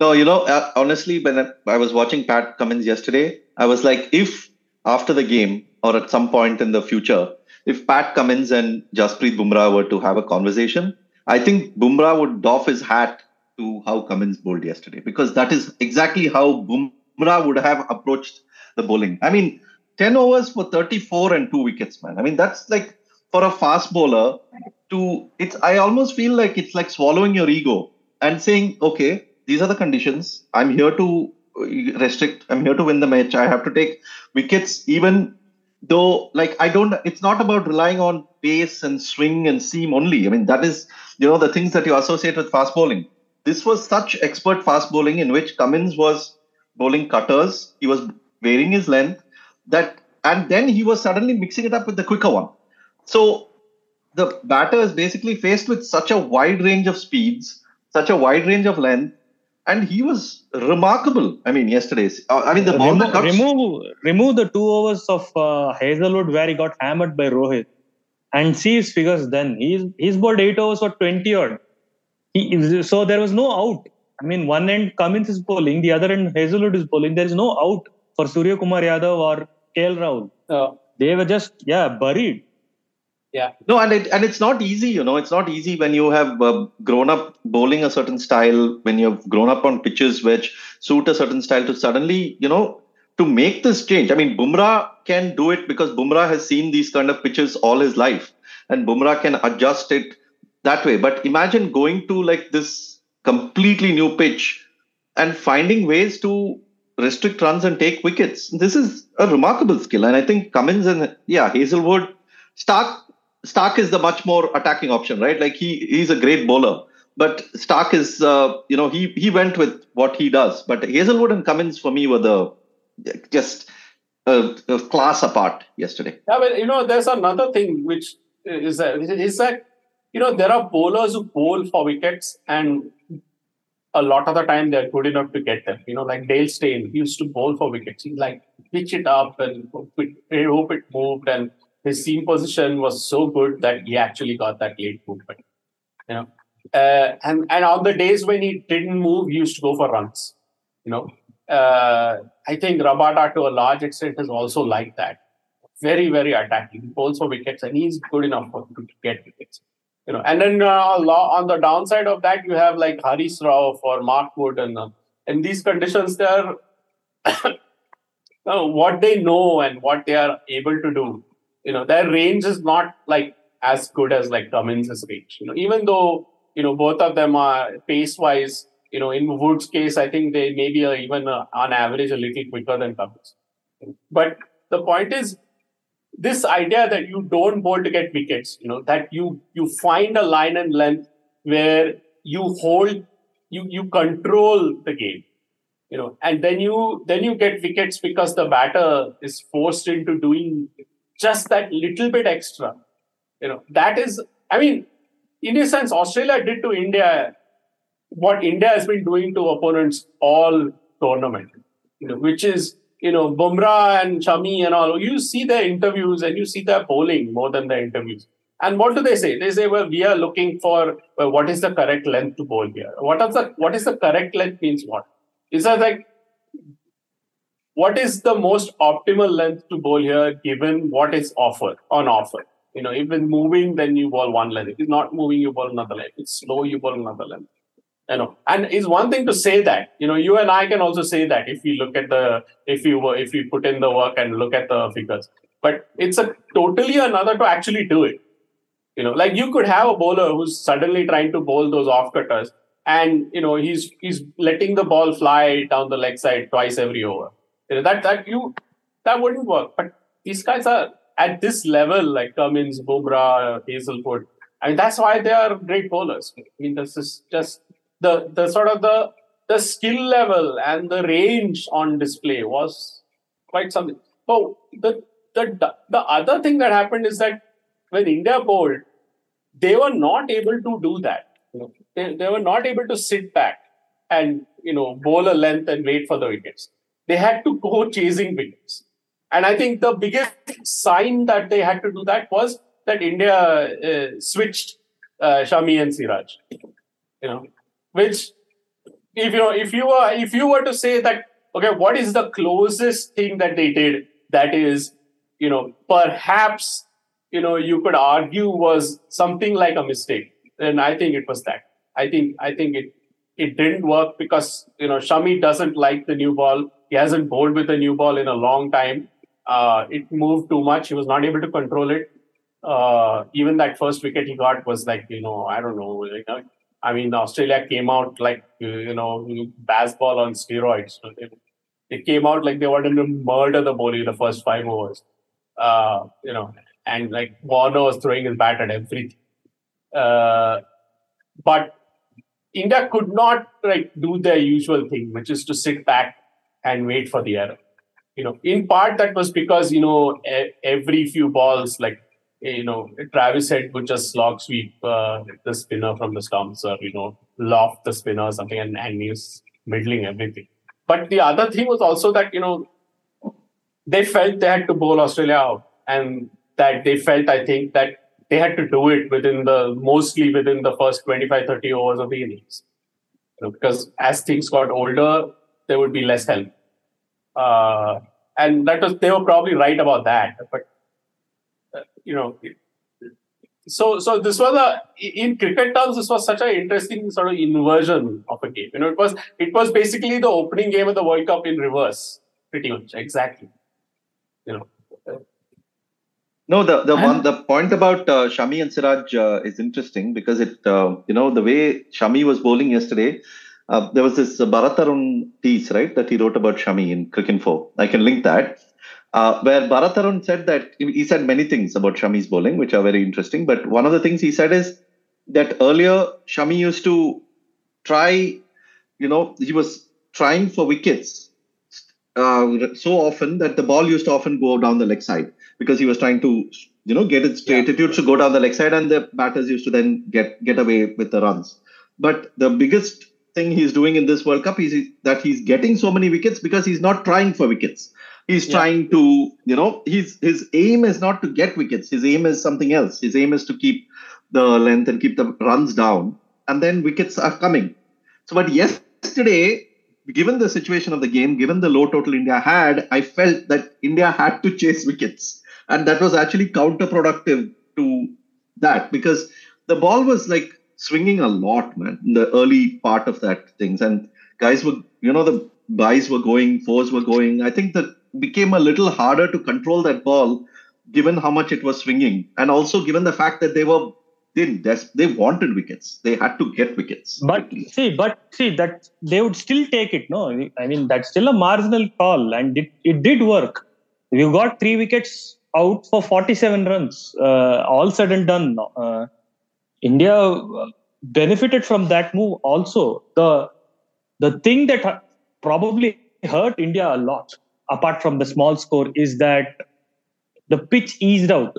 No, you know, uh, honestly, when I- I was watching Pat Cummins yesterday, I was like, if after the game or at some point in the future, if Pat Cummins and Jasprit Bumrah were to have a conversation, I think Bumrah would doff his hat to how Cummins bowled yesterday because that is exactly how Bumrah would have approached the bowling. I mean, 10 overs for 34 and two wickets, man. I mean, that's like for a fast bowler to it's I almost feel like it's like swallowing your ego and saying, okay, these are the conditions. I'm here to restrict. I'm here to win the match. I have to take wickets, even though, like, I don't. It's not about relying on pace and swing and seam only. I mean, that is, you know, the things that you associate with fast bowling. This was such expert fast bowling in which Cummins was bowling cutters. He was varying his length. That and then he was suddenly mixing it up with the quicker one. So the batter is basically faced with such a wide range of speeds, such a wide range of length, and he was remarkable. I mean, yesterday's. uh, I mean, the ball that remove, remove remove the two overs of uh, Hazlewood where he got hammered by Rohit and see his figures then. He's he's bowled eight overs for 20 odd. He, so there was no out. I mean, one end Cummins is bowling, the other end Hazlewood is bowling. There is no out for Suryakumar Yadav or KL Rahul. Uh, They were just yeah buried. Yeah, no, and it and it's not easy. You know, it's not easy when you have uh, grown up bowling a certain style, when you've grown up on pitches which suit a certain style, to suddenly, you know, to make this change. I mean, Bumrah can do it because Bumrah has seen these kind of pitches all his life, and Bumrah can adjust it that way. But imagine going to like this completely new pitch and finding ways to restrict runs and take wickets. This is a remarkable skill, and I think Cummins and yeah Hazlewood, Stark. Stark is the much more attacking option, right? Like he he's a great bowler, but Stark is uh, you know he he went with what he does. But Hazlewood and Cummins for me were the just a, a class apart yesterday. Yeah, but you know, there's another thing which is that is that you know there are bowlers who bowl for wickets and a lot of the time they're good enough to get them. You know, like Dale Steyn he used to bowl for wickets. He like pitch it up and hope it, hope it moved, and his seam position was so good that he actually got that late movement. You know, uh, and and on the days when he didn't move, he used to go for runs. You know, uh, I think Rabada to a large extent is also like that. Very very attacking. also wickets, and he's good enough for, to get wickets you know, and then uh, on the downside of that, you have like Haris Rauf or Mark Wood, and uh, in these conditions, they are uh, what they know and what they are able to do. You know, their range is not like as good as like Cummins' range. You know, even though you know both of them are pace wise. You know, in Wood's case, I think they maybe are even uh, on average a little quicker than Cummins. But the point is, this idea that you don't bowl to get wickets, you know, that you you find a line and length where you hold, you you control the game, you know, and then you then you get wickets because the batter is forced into doing just that little bit extra. You know, that is, I mean, in a sense, Australia did to India what India has been doing to opponents all tournament, you know, which is you know, Bumrah and Shami and all, you see their interviews and you see their polling more than their interviews. And what do they say? They say, well, we are looking for well, what is the correct length to bowl here. What is the what is the correct length means what? Is that like what is the most optimal length to bowl here given what is offered on offer? You know, if it's moving, then you bowl one length. If it's not moving, you bowl another length. If it's slow, you bowl another length you know and it's one thing to say that you know you and i can also say that if we look at the if you were if we put in the work and look at the figures but it's a totally another to actually do it you know like you could have a bowler who's suddenly trying to bowl those off cutters and you know he's he's letting the ball fly down the leg side twice every over you that that you that wouldn't work but these guys are at this level like Cummins, Bumrah, Hazlewood, mean that's why they are great bowlers. I mean this is just the the sort of the the skill level and the range on display was quite something. Oh, the the the other thing that happened is that when India bowled, they were not able to do that. They, they were not able to sit back and you know bowl a length and wait for the wickets. They had to go chasing wickets. And I think the biggest sign that they had to do that was that India uh, switched uh, Shami and Siraj. You know, which if you know if you were if you were to say that okay what is the closest thing that they did that is you know perhaps you know you could argue was something like a mistake and i think it was that i think i think it it didn't work because you know shami doesn't like the new ball he hasn't bowled with the new ball in a long time uh, it moved too much he was not able to control it uh, even that first wicket he got was like you know i don't know like I mean, Australia came out like, you know, baseball on steroids. They, they came out like they wanted to murder the bowling in the first five overs. Uh, you know, and like Warner was throwing his bat at everything. Uh, but India could not like do their usual thing, which is to sit back and wait for the error. You know, in part that was because you know every few balls, like you know, Travis Head would just slog sweep uh, the spinner from the stumps or, you know, loft the spinner or something and, and he's middling everything. But the other thing was also that, you know, they felt they had to bowl Australia out and that they felt, I think, that they had to do it within the, mostly within the first 25, 30 overs of the innings. You know, because as things got older, there would be less help. Uh, and that was, they were probably right about that. But you know, so so this was a in cricket terms this was such an interesting sort of inversion of a game. You know, it was it was basically the opening game of the World Cup in reverse, pretty much exactly. You know. No, the the one the point about uh, Shami and Siraj uh, is interesting because it uh, you know the way Shami was bowling yesterday. Uh, there was this Bharat Arun piece, right, that he wrote about Shami in Cricinfo. I can link that uh, where Bharat Arun said that he said many things about Shami's bowling, which are very interesting. But one of the things he said is that earlier Shami used to try, you know, he was trying for wickets uh, so often that the ball used to often go down the leg side because he was trying to, you know, get its yeah. attitude to go down the leg side, and the batters used to then get get away with the runs. But the biggest thing he's doing in this World Cup is that he's getting so many wickets because he's not trying for wickets. He's Yeah. trying to, you know, his his aim is not to get wickets. His aim is something else. His aim is to keep the length and keep the runs down, and then wickets are coming. So, but yesterday, given the situation of the game, given the low total India had, I felt that India had to chase wickets, and that was actually counterproductive to that because the ball was like swinging a lot, man, in the early part of that things, and guys were, you know, the buys were going, fours were going. I think that became a little harder to control that ball, given how much it was swinging, and also given the fact that they were they des- they wanted wickets. They had to get wickets. But see, but see that they would still take it. No, I mean that's still a marginal call, and it, it did work. You got three wickets out for 47 runs. Uh, all said and done, uh, India uh, benefited from that move. Also, the the thing that probably hurt India a lot, apart from the small score, is that the pitch eased out.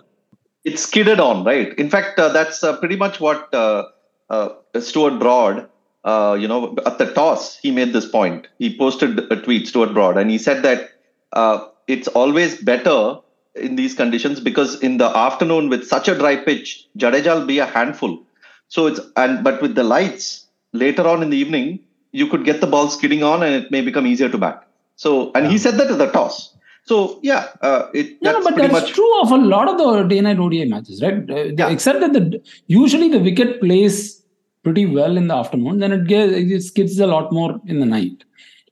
it skidded on, right? In fact, uh, that's uh, pretty much what uh, uh, Stuart Broad, uh, you know, at the toss, he made this point. He posted a tweet, Stuart Broad, and he said that uh, it's always better in these conditions because in the afternoon with such a dry pitch, Jadeja will be a handful. So it's and but with the lights later on in the evening, you could get the ball skidding on and it may become easier to bat. So and he said that at the toss. So yeah, uh, it Yeah, no, that's but that's much true of a lot of the day night ODI matches, right? Uh, Yeah. Except that the usually the wicket plays pretty well in the afternoon, then it gets it skids a lot more in the night.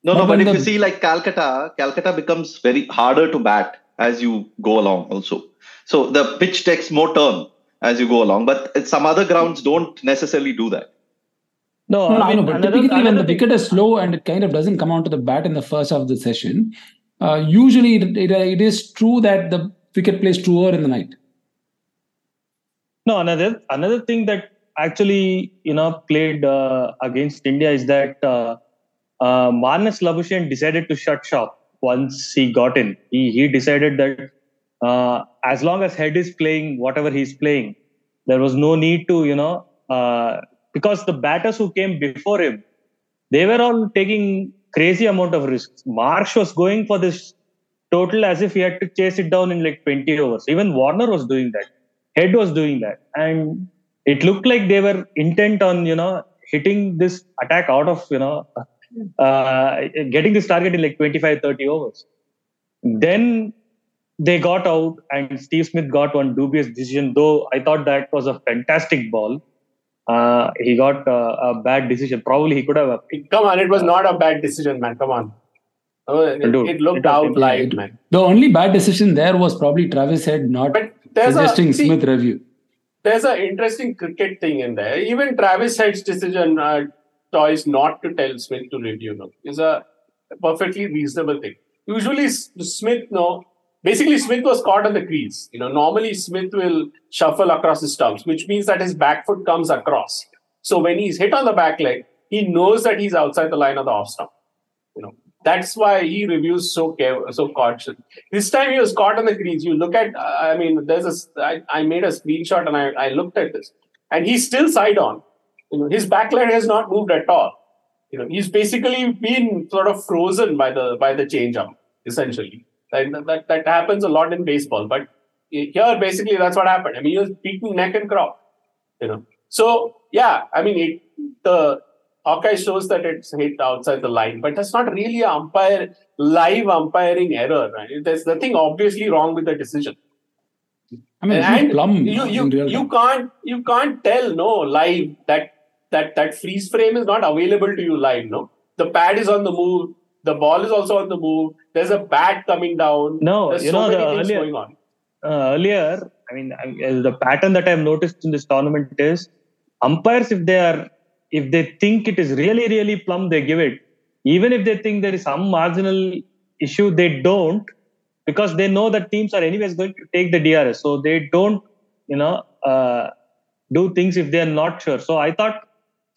No, But no, but if the- you see like Calcutta, Calcutta becomes very harder to bat as you go along also. So the pitch takes more turn as you go along, but some other grounds don't necessarily do that. No, No, no, I know, mean, but another- typically when the wicket is slow and it kind of doesn't come onto the bat in the first half of the session, uh, usually it, it, it is true that the wicket plays truer in the night. No, another another thing that actually you know played uh, against India is that uh, uh, Marnus Labuschagne decided to shut shop once he got in. He he decided that uh, as long as Head is playing whatever he's playing, there was no need to you know uh, because the batters who came before him, they were all taking crazy amount of risks. Marsh was going for this total as if he had to chase it down in like 20 overs. Even Warner was doing that. Head was doing that, and it looked like they were intent on you know hitting this attack out of you know uh, getting this target in like 25 30 overs then they got out and steve smith got one dubious decision though i thought that was a fantastic ball uh, he got uh, a bad decision probably he could have Come on, it was not a bad decision, man. Come on. Oh, it, Dude, it looked it out yeah, live, it- man. The only bad decision there was probably Travis Head not suggesting a see, Smith review. there's an interesting cricket thing in there. Even Travis Head's decision uh, choice not to tell Smith to review no, is a perfectly reasonable thing. Usually, Smith, no, basically, Smith was caught on the crease. You know, normally Smith will shuffle across his stumps, which means that his back foot comes across. So when he's hit on the back leg, he knows that he's outside the line of the off stump. You know, that's why he reviews so care, so cautious. This time he was caught on the crease. You look at, I mean, there's a, I, I made a screenshot and I, I looked at this, and he's still side on. You know, his back leg has not moved at all. You know, he's basically been sort of frozen by the by the change up, essentially. Like that, that happens a lot in baseball, but here basically that's what happened. I mean, he was beaten neck and crop. You know, so yeah, I mean, it, the Hawkeye shows that it's hit outside the line, but that's not really an umpire live umpiring error. Right? There's nothing obviously wrong with the decision. I mean, and plumb you you, you can't you can't tell no live that that that freeze frame is not available to you live. No, the pad is on the move. The ball is also on the move. There's a bat coming down. No, There's you so know, many the things earlier- going on. uh, earlier, I mean, I, uh, the pattern that I've noticed in this tournament is umpires, if they are, if they think it is really, really plumb, they give it. Even if they think there is some marginal issue, they don't, because they know that teams are anyways going to take the DRS. So they don't, you know, uh, do things if they are not sure. So I thought,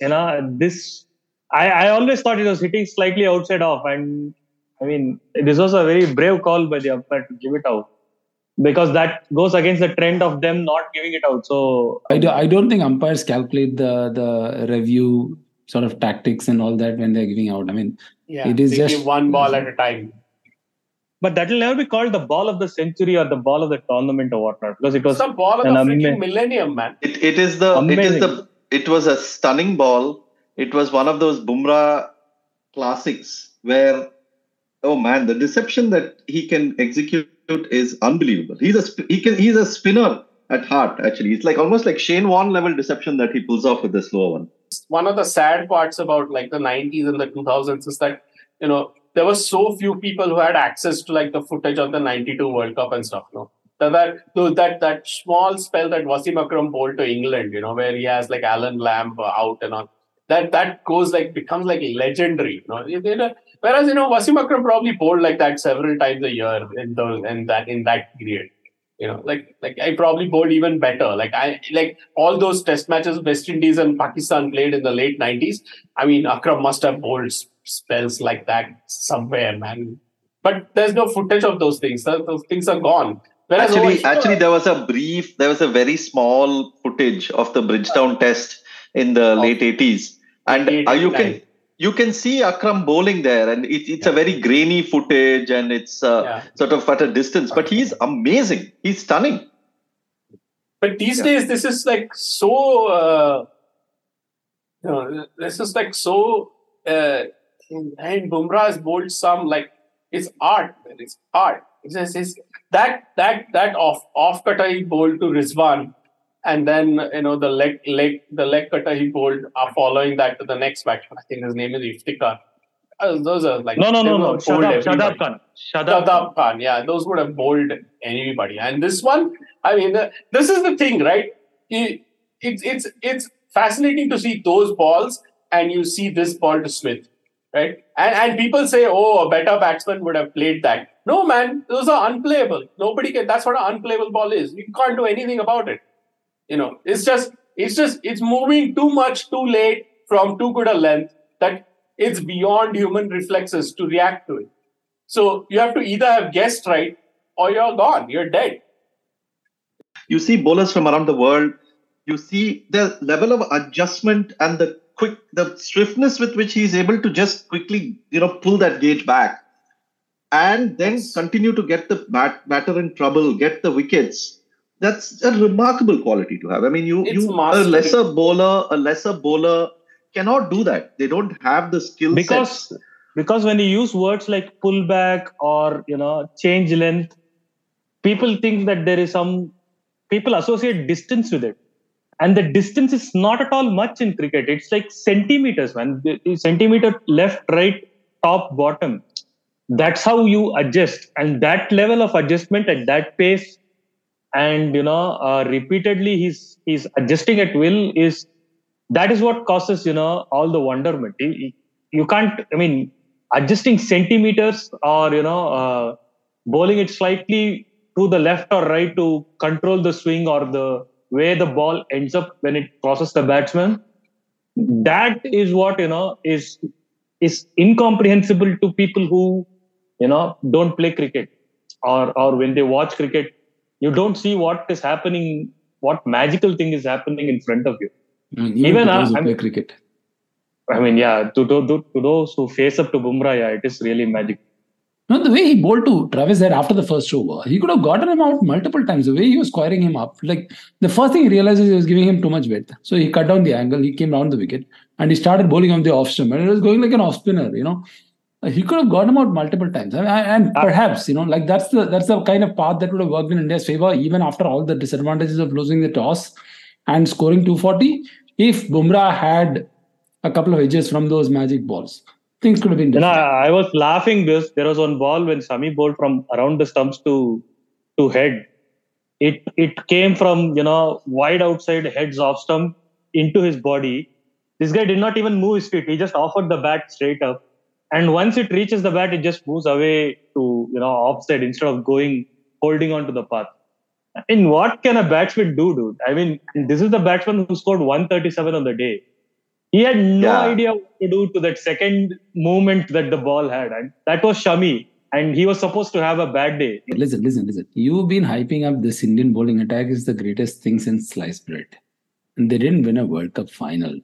you know, this, I, I always thought it was hitting slightly outside off. And I mean, this was a very brave call by the umpire to give it out because that goes against the trend of them not giving it out. So I, do, I don't think umpires calculate the the review sort of tactics and all that when they're giving out. I mean, Yeah, It is just- one ball at a time. But that will never be called the ball of the century or the ball of the tournament or whatnot because it was It's the ball of the ama- freaking millennium, man. It, it is the it is the it was a stunning ball. It was one of those Bumrah classics where oh man, the deception that he can execute is unbelievable. He's a he can he's a spinner at heart. Actually, it's like almost like Shane Warne level deception that he pulls off with the slower one. One of the sad parts about like the 90s and the 2000s is that you know there were so few people who had access to like the footage of the 92 World Cup and stuff. No, that that so that that small spell that Wasim Akram bowled to England, you know, where he has like Alan Lamb out and on. That that goes like becomes like legendary. You know, whereas you know Wasim Akram probably bowled like that several times a year in those in that in that period. You know, like like I probably bowled even better. Like I like all those test matches West Indies and Pakistan played in the late nineties. I mean, Akram must have bowled spells like that somewhere, man. But there's no footage of those things. Those things are gone. Whereas Actually, actually, there was a brief, there was a very small footage of the Bridgetown Test in the late eighties, and uh, you can you can see Akram bowling there, and it, it's a very grainy footage, and it's uh, Yeah. sort of at a distance. But he's amazing. He's stunning. But these days, this is like so. Uh, you know, this is like so. Uh, and Bumrah has bowled some like it's art. It's art. It's it's, that that that off off cutter he bowled to Rizwan, and then you know the leg leg the leg cutter he bowled are following that to the next batsman. I think his name is Iftikhar. Uh, those are like no no no no have bowled Shadab, everybody. Shadab Khan Shadab Khan. Shadab Khan, yeah, those would have bowled anybody. And this one, I mean, uh, this is the thing, right? It, it's it's it's fascinating to see those balls, and you see this ball to Smith, right? And and people say, oh, a better batsman would have played that. No, man, those are unplayable. Nobody can. That's what an unplayable ball is. You can't do anything about it. You know, it's just it's just it's moving too much, too late, from too good a length that it's beyond human reflexes to react to it. So you have to either have guessed right or you're gone. You're dead. You see bowlers from around the world. You see the level of adjustment and the quick, the swiftness with which he's able to just quickly, you know, pull that gauge back, and then continue to get the bat, batter in trouble, get the wickets. That's a remarkable quality to have. I mean, you, It's you a lesser bowler, a lesser bowler cannot do that. They don't have the skill Because- sets. because when you use words like pullback or you know change length people think that there is some people associate distance with it and the distance is not at all much in cricket it's like centimeters man The- the centimeter left right top bottom that's how you adjust. And that level of adjustment at that pace and you know uh, repeatedly he's he's adjusting at will is that is what causes you know all the wonderment. You, can't i mean adjusting centimeters or you know uh, bowling it slightly to the left or right to control the swing or the way the ball ends up when it crosses the batsman that is what you know is is incomprehensible to people who you know don't play cricket or or when they watch cricket you don't see what is happening what magical thing is happening in front of you I even, Even, who I'm- play cricket. i mean yeah to, to, to, to those who face up to bumrah yeah it is really magic No, the way he bowled to Travis Head after the first over, he could have gotten him out multiple times. The way he was squaring him up, like the first thing he realizes he was giving him too much width. So he cut down the angle, he came down the wicket, and he started bowling on the off stump, and it was going like an off spinner. You know, he could have got him out multiple times, and, and perhaps you know, like that's the that's the kind of path that would have worked in India's favor, even after all the disadvantages of losing the toss and scoring 240. If Bumrah had a couple of edges from those magic balls, things could have been different. I I was laughing because there was one ball when Shami bowled from around the stumps to to head. It it came from you know wide outside heads off stump into his body. This guy did not even move his feet. He just offered the bat straight up, and once it reaches the bat, it just moves away to you know offside instead of going holding on to the path. I mean, what can a batsman do, dude? I mean, this is the batsman who scored 137 on the day. He had no Yeah. idea what to do to that second movement that the ball had. And that was Shami. And he was supposed to have a bad day. Listen, listen, listen. You've been hyping up this Indian bowling attack is the greatest thing since sliced bread. And they didn't win a World Cup final.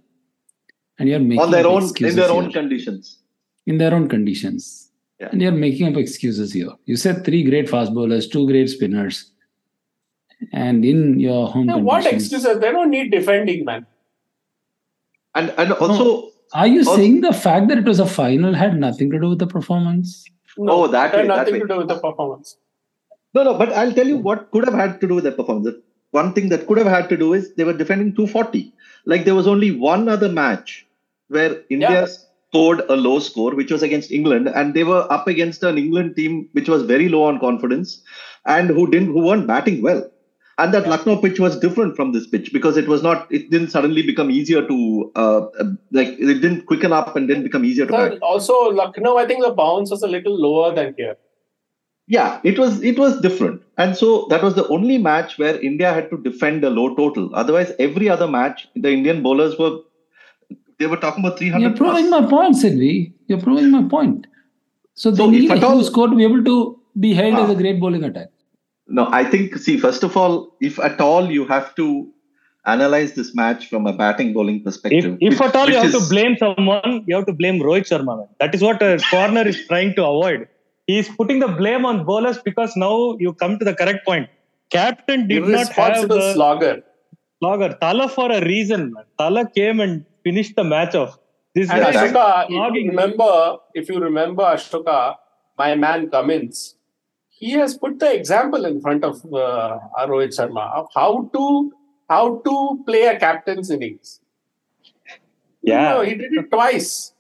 and you're making on their own in their own here. conditions. In their own conditions. Yeah. And you're making up excuses here. You said three great fast bowlers, two great spinners, and in your home Yeah, what excuses? They don't need defending, man. And and also Are you Also- saying the fact that it was a final had nothing to do with the performance? No, Oh, that had way, that nothing way. to do with the performance. no no, but I'll tell you what could have had to do with the performance. One thing that could have had to do is they were defending 240. Like there was only one other match where India Yeah. Scored a low score, which was against England, and they were up against an England team which was very low on confidence and who didn't who weren't batting well. And that Lucknow pitch was different from this pitch because it was not. It didn't suddenly become easier to uh, uh, like it didn't quicken up and didn't become easier to bat. Also, Lucknow, I think the bounce was a little lower than here. Yeah, it was it was different, and so that was the only match where India had to defend a low total. Otherwise, every other match, the Indian bowlers were they were talking about 300 You're proving plus. my point, Sidvee. You're proving my point. So they So if need a all- huge score to be able to be hailed Ah. as a great bowling attack. No, I think see first of all, if at all you have to analyze this match from a batting bowling perspective, if which- at all you which have to blame someone, you have to blame Rohit Sharma. That is what a corner is trying to avoid. He is putting the blame on bowlers because now you come to the correct point. Captain did not have Irresponsible the slogger. slogger. Tala for a reason. Man. Tala came and finished the match off. This And guy Ashoka, if you remember, if you remember Ashoka, my man Cummins, he has put the example in front of uh, Rohit Sharma of how to how to play a captain's innings. You Yeah. know, he did it twice.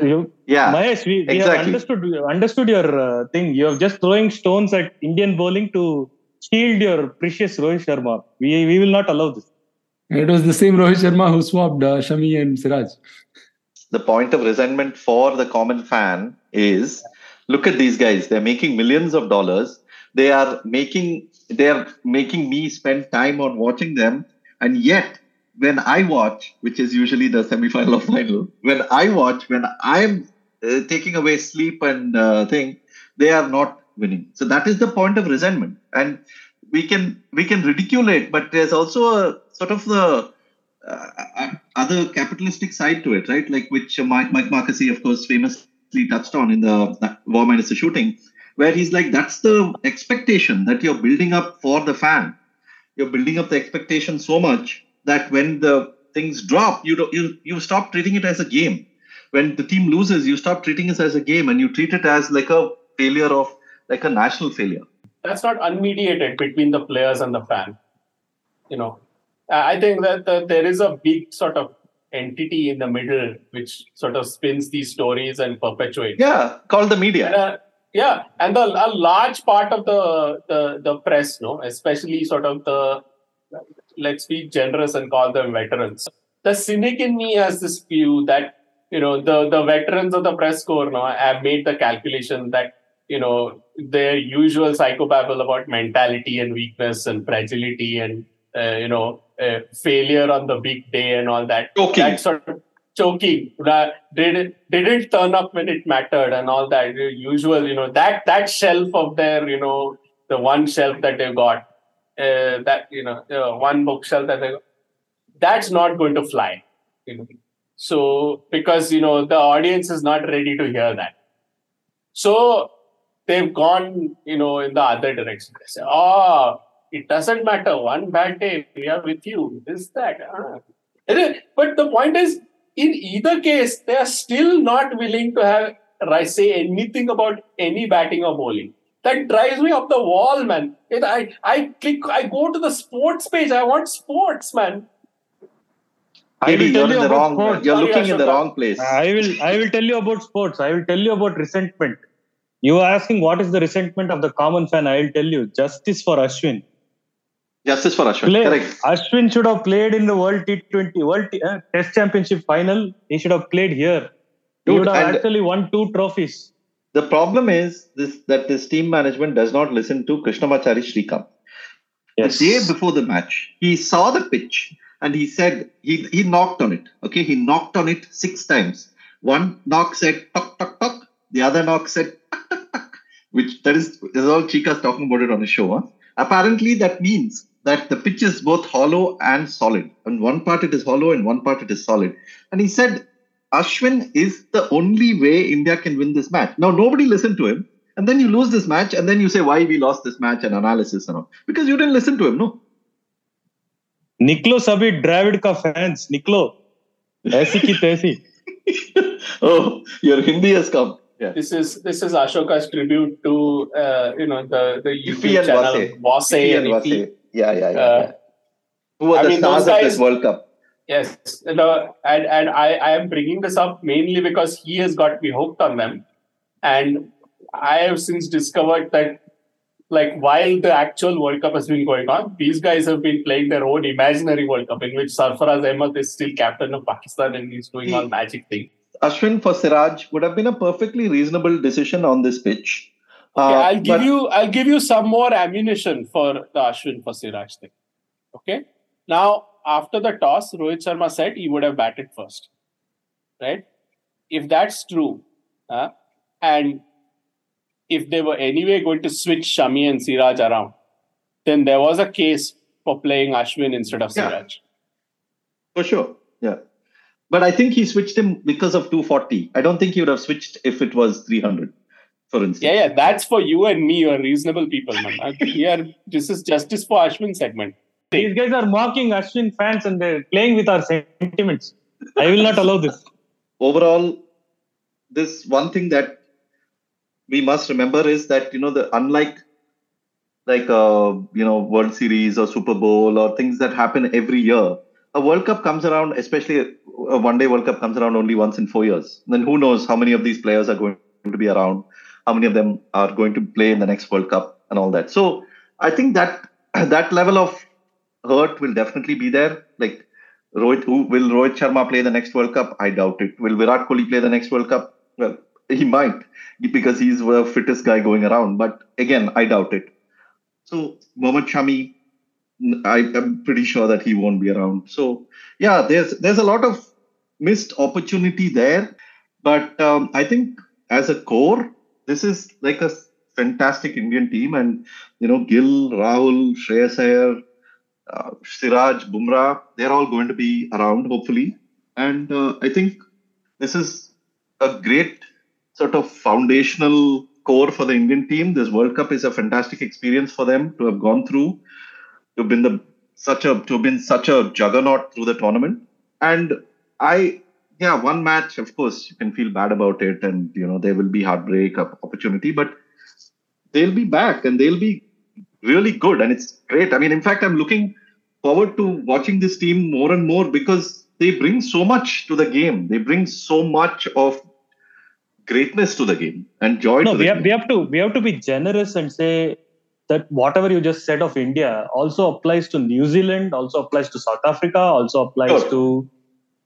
You, yeah, Mahesh, we, we have understood understood your uh, thing. You are just throwing stones at Indian bowling to shield your precious Rohit Sharma. We we will not allow this. It was the same Rohit Sharma who swapped uh, Shami and Siraj. the point of resentment for the common fan is look at these guys. They're making millions of dollars. They are making they're making me spend time on watching them. And yet when i watch which is usually the semi-final or final when i watch when i'm uh, taking away sleep and uh, thing they are not winning. So that is the point of resentment. And we can we can ridicule it but there's also a sort of the uh, other capitalistic side to it, right? Like which uh, Mike, Mike Marqusee, of course, famously touched on in the, War Minus the Shooting, where he's like, that's the expectation that you're building up for the fan. You're building up the expectation so much that when the things drop, you don't, you you stop treating it as a game. When the team loses, you stop treating it as a game and you treat it as like a failure of like a national failure. That's not unmediated between the players and the fan. You know, I I think that uh, there is a big sort of entity in the middle which sort of spins these stories and perpetuates. Yeah, called the And, media. uh, yeah, and the, a large part of the, the the press, no, especially sort of the let's be generous and call them veterans. The cynic in me has this view that you know the the veterans of the press corps no, have made the calculation that you know their usual psychobabble about mentality and weakness and fragility and uh, you know uh, failure on the big day and all that. Choking. that sort of choking. That didn't didn't turn up when it mattered and all that The usual you know that that shelf of their you know the one shelf that they've got uh, that you know uh, one bookshelf that they got, that's not going to fly you know. So because you know the audience is not ready to hear that. So they've gone you know in the other direction. They say oh it doesn't matter one bad day we are with you this that ah. But the point is in either case they are still not willing to have I say anything about any batting or bowling that drives me up the wall man it, i i click i go to the sports page i want sports man I will Maybe tell you're you in the about wrong. sports. You're Sorry, looking in the wrong place. I will I will tell you about sports. I will tell you about resentment. You are asking what is the resentment of the common fan. I will tell you. Justice for Ashwin. Justice for Ashwin. Play, Correct. Ashwin should have played in the World T20 World T, uh, Test Championship final. He should have played here. He would have actually won two trophies. The problem is this that this team management does not listen to Krishnamachari Srikkanth. Yes. The day before the match, he saw the pitch and he said he he knocked on it. Okay, he knocked on it six times. One knock said tuck tuck tuck. The other knock said tuck tuck tuck. Which that is is all Cheeka's talking about it on the show. Huh? Apparently, that means that the pitch is both hollow and solid. And one part it is hollow and one part it is solid. And he said, Ashwin is the only way India can win this match. Now, nobody listened to him. And then you lose this match, and then you say why we lost this match and analysis and all. Because you didn't listen to him, no? निकलो सभी ड्राविड का fans निकलो ऐसी की तैसी oh, your Hindi has come. Yeah. This is this is Ashoka's tribute to uh, you know the the Iffy YouTube and channel Vase. Vase Iffy and and Iffy. Vase. Yeah, yeah, yeah. Uh, yeah. Who were I the mean, stars of this guys- World Cup? Yes, and and I I am bringing this up mainly because he has got me hooked on them, and I have since discovered that like while the actual World Cup has been going on, these guys have been playing their own imaginary World Cup in which Sarfaraz Ahmed is still captain of Pakistan and he's doing all magic things. Ashwin for Siraj would have been a perfectly reasonable decision on this pitch. Okay, Uh, I'll give but- you I'll give you some more ammunition for the Ashwin for Siraj thing. Okay. Now, after the toss, Rohit Sharma said he would have batted first. Right? If that's true, uh, and if they were anyway going to switch Shami and Siraj around, then there was a case for playing Ashwin instead of Yeah. Siraj. For sure. Yeah. But I think he switched him because of 240. I don't think he would have switched if it was 300, for instance. Yeah, yeah, that's for you and me, you're reasonable people, man. Here, this is justice for Ashwin segment. These guys are mocking Ashwin fans and they're playing with our sentiments. I will not allow this. Overall, this one thing that we must remember is that, you know, the unlike like uh, you know World Series or Super Bowl or things that happen every year. A World Cup comes around, especially a one day World Cup comes around only once in four years. Then who knows how many of these players are going to be around, how many of them are going to play in the next World Cup and all that. So I think that that level of hurt will definitely be there. Like Rohit, will Rohit Sharma play the next World Cup? I doubt it. Will Virat Kohli play the next World Cup? Well, he might because he's the fittest guy going around. But again, I doubt it. So Mohammad Shami, I am pretty sure that he won't be around. So yeah, there's there's a lot of missed opportunity there. But um, I think as a core, this is like a fantastic Indian team, and you know Gill, Rahul, Shreyas Iyer, uh, Siraj, Bumrah, they're all going to be around hopefully. And uh, I think this is a great sort of foundational core for the Indian team. This World Cup is a fantastic experience for them to have gone through, to have been the such a to have been such a juggernaut through the tournament. And I yeah, one match, of course, you can feel bad about it, and you know there will be heartbreak opportunity, but they'll be back and they'll be really good, and it's great. I mean, in fact, I'm looking forward to watching this team more and more because they bring so much to the game. They bring so much of greatness to the game and joy No, to the we have, game. we have to we have to be generous and say that whatever you just said of India also applies to New Zealand, also applies to South Africa, also applies Sure. to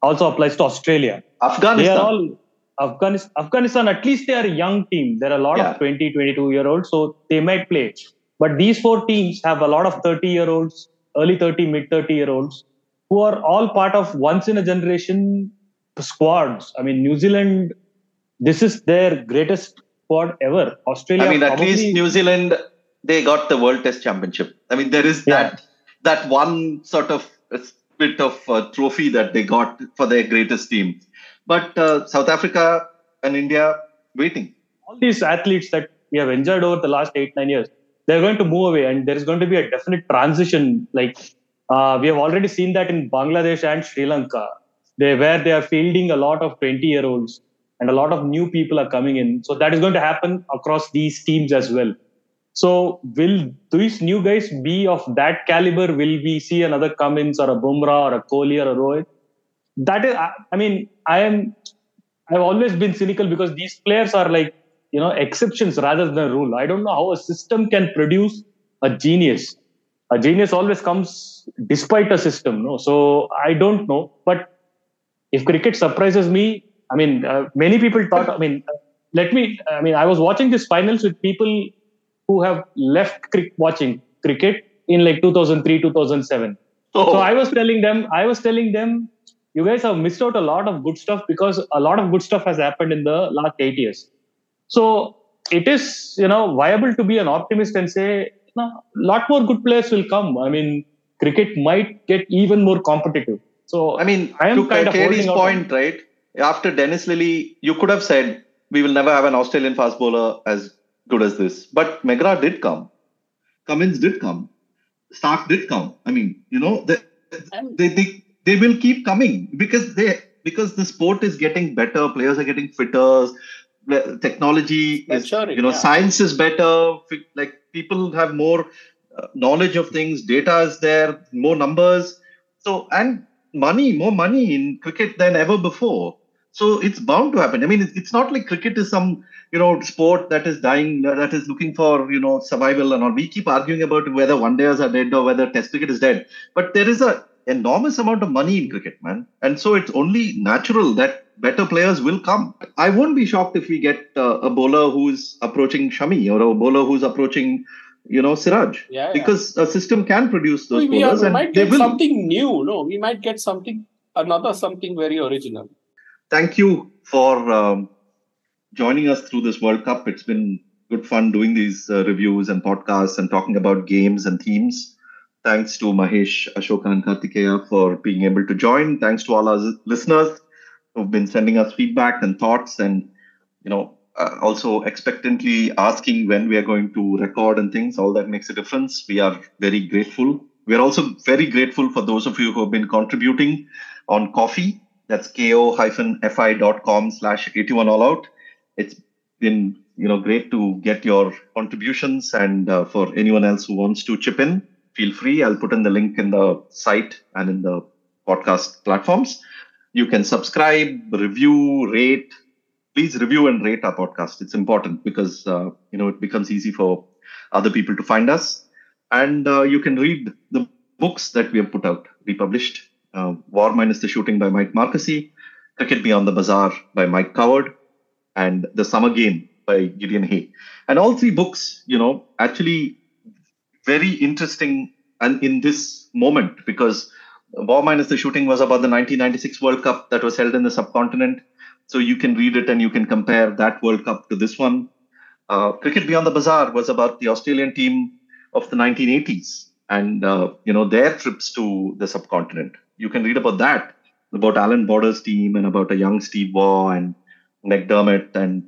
also applies to Australia. They Afghanistan. are all Afghanistan, Afghanistan, at least they are a young team. There are a lot Yeah. of 20, 22 year olds, so they might play. But these four teams have a lot of 30 year olds, early 30, mid 30 year olds, who are all part of once in a generation squads. I mean, New Zealand, this is their greatest squad ever. Australia, I mean, at probably- least New Zealand, they got the World Test Championship. I mean, there is Yeah. that that one sort of bit of trophy that they got for their greatest team. But uh, South Africa and India waiting. all these athletes that we have enjoyed over the last eight nine years they're going to move away and there is going to be a definite transition like uh, we have already seen that in bangladesh and sri lanka they where they are fielding a lot of 20 year olds and a lot of new people are coming in so that is going to happen across these teams as well so will these new guys be of that caliber will we see another cummins or a bumrah or a kohli or a rohit that is I- mean i am I've always been cynical because these players are like, you know, exceptions rather than rule. I don't know how a system can produce a genius. A genius always comes despite a system, no? So I don't know. But if cricket surprises me, I mean, uh, many people thought, I mean, uh, let me, I mean, I was watching this finals with people who have left crick watching cricket in like 2003, 2007 Oh, so i was telling them i was telling them you guys have missed out a lot of good stuff because a lot of good stuff has happened in the last eight years so it is you know viable to be an optimist and say a lot more good players will come. I mean, cricket might get even more competitive. So I mean, I am to kind of out on- point, right? After Dennis Lillee, you could have said we will never have an Australian fast bowler as good as this. But McGrath did come. Cummins did come. Stark did come. I mean, you know, they, they, they, they will keep coming because they because the sport is getting better. Players are getting fitter. Technology is, Maturing, you know, yeah. science is better. Like people have more uh, knowledge of things. Data is there. More numbers. So and money, more money in cricket than ever before. So it's bound to happen. I mean, it's not like cricket is some you know sport that is dying, that is looking for you know survival and all. We keep arguing about whether one days are dead or whether Test cricket is dead, but there is a enormous amount of money in cricket, man, and so it's only natural that better players will come. I won't be shocked if we get uh, a bowler who's approaching Shami or a bowler who's approaching you know Siraj, Yeah, yeah. because a system can produce those we, we, bowlers are, we and might they get will. something new. No, we might get something another something very original. thank you for um, joining us through this World Cup. It's been good fun doing these uh, reviews and podcasts and talking about games and themes. Thanks to Mahesh, Ashoka, and Kartikeya for being able to join. Thanks to all our listeners who've been sending us feedback and thoughts, and you know, uh, also expectantly asking when we are going to record and things. All that makes a difference. We are very grateful. We are also very grateful for those of you who have been contributing on Ko-Fi. That's ko-fi.com slash 81 all out. It's been you know great to get your contributions and uh, for anyone else who wants to chip in, feel free. I'll put in the link in the site and in the podcast platforms. You can subscribe, review, rate. Please review and rate our podcast. It's important because uh, you know it becomes easy for other people to find us. And uh, you can read the books that we have put out, republished. Uh, War Minus the Shooting by Mike Marqusee, Cricket Beyond the Bazaar by Mike Coward, and The Summer Game by Gideon Haigh. And all three books, you know, actually very interesting and in this moment because War Minus the Shooting was about the 1996 World Cup that was held in the subcontinent. So you can read it and you can compare that World Cup to this one. Uh, Cricket Beyond the Bazaar was about the Australian team of the 1980s and uh, you know their trips to the subcontinent. You can read about that, about Allan Border's team and about a young Steve Waugh and McDermott and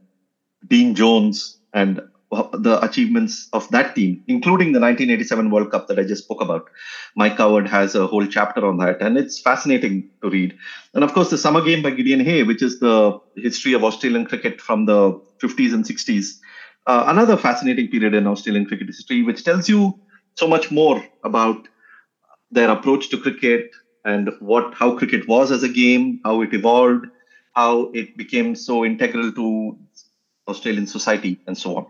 Dean Jones and the achievements of that team, including the 1987 World Cup that I just spoke about. Mike Coward has a whole chapter on that, and it's fascinating to read. And of course, the Summer Game by Gideon Haigh, which is the history of Australian cricket from the 50s and 60s. Uh, another fascinating period in Australian cricket history, which tells you so much more about their approach to cricket and what how cricket was as a game, how it evolved, how it became so integral to Australian society, and so on.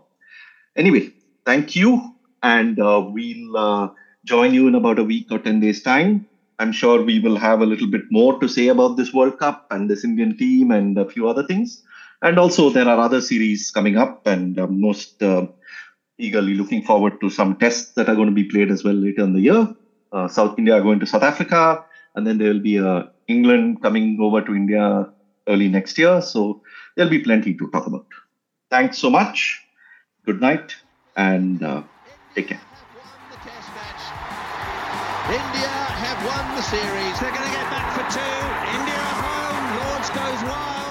Anyway, thank you, and uh, we'll uh, join you in about a week or 10 days' time. I'm sure we will have a little bit more to say about this World Cup and this Indian team and a few other things. And also, there are other series coming up, and I'm most uh, eagerly looking forward to some tests that are going to be played as well later in the year. Uh, South India are going to South Africa, and then there will be uh, England coming over to India early next year. So there'll be plenty to talk about. Thanks so much. Good night, and uh, take care. India have won the series. They're going to get back for two. India are home. Lords goes wild.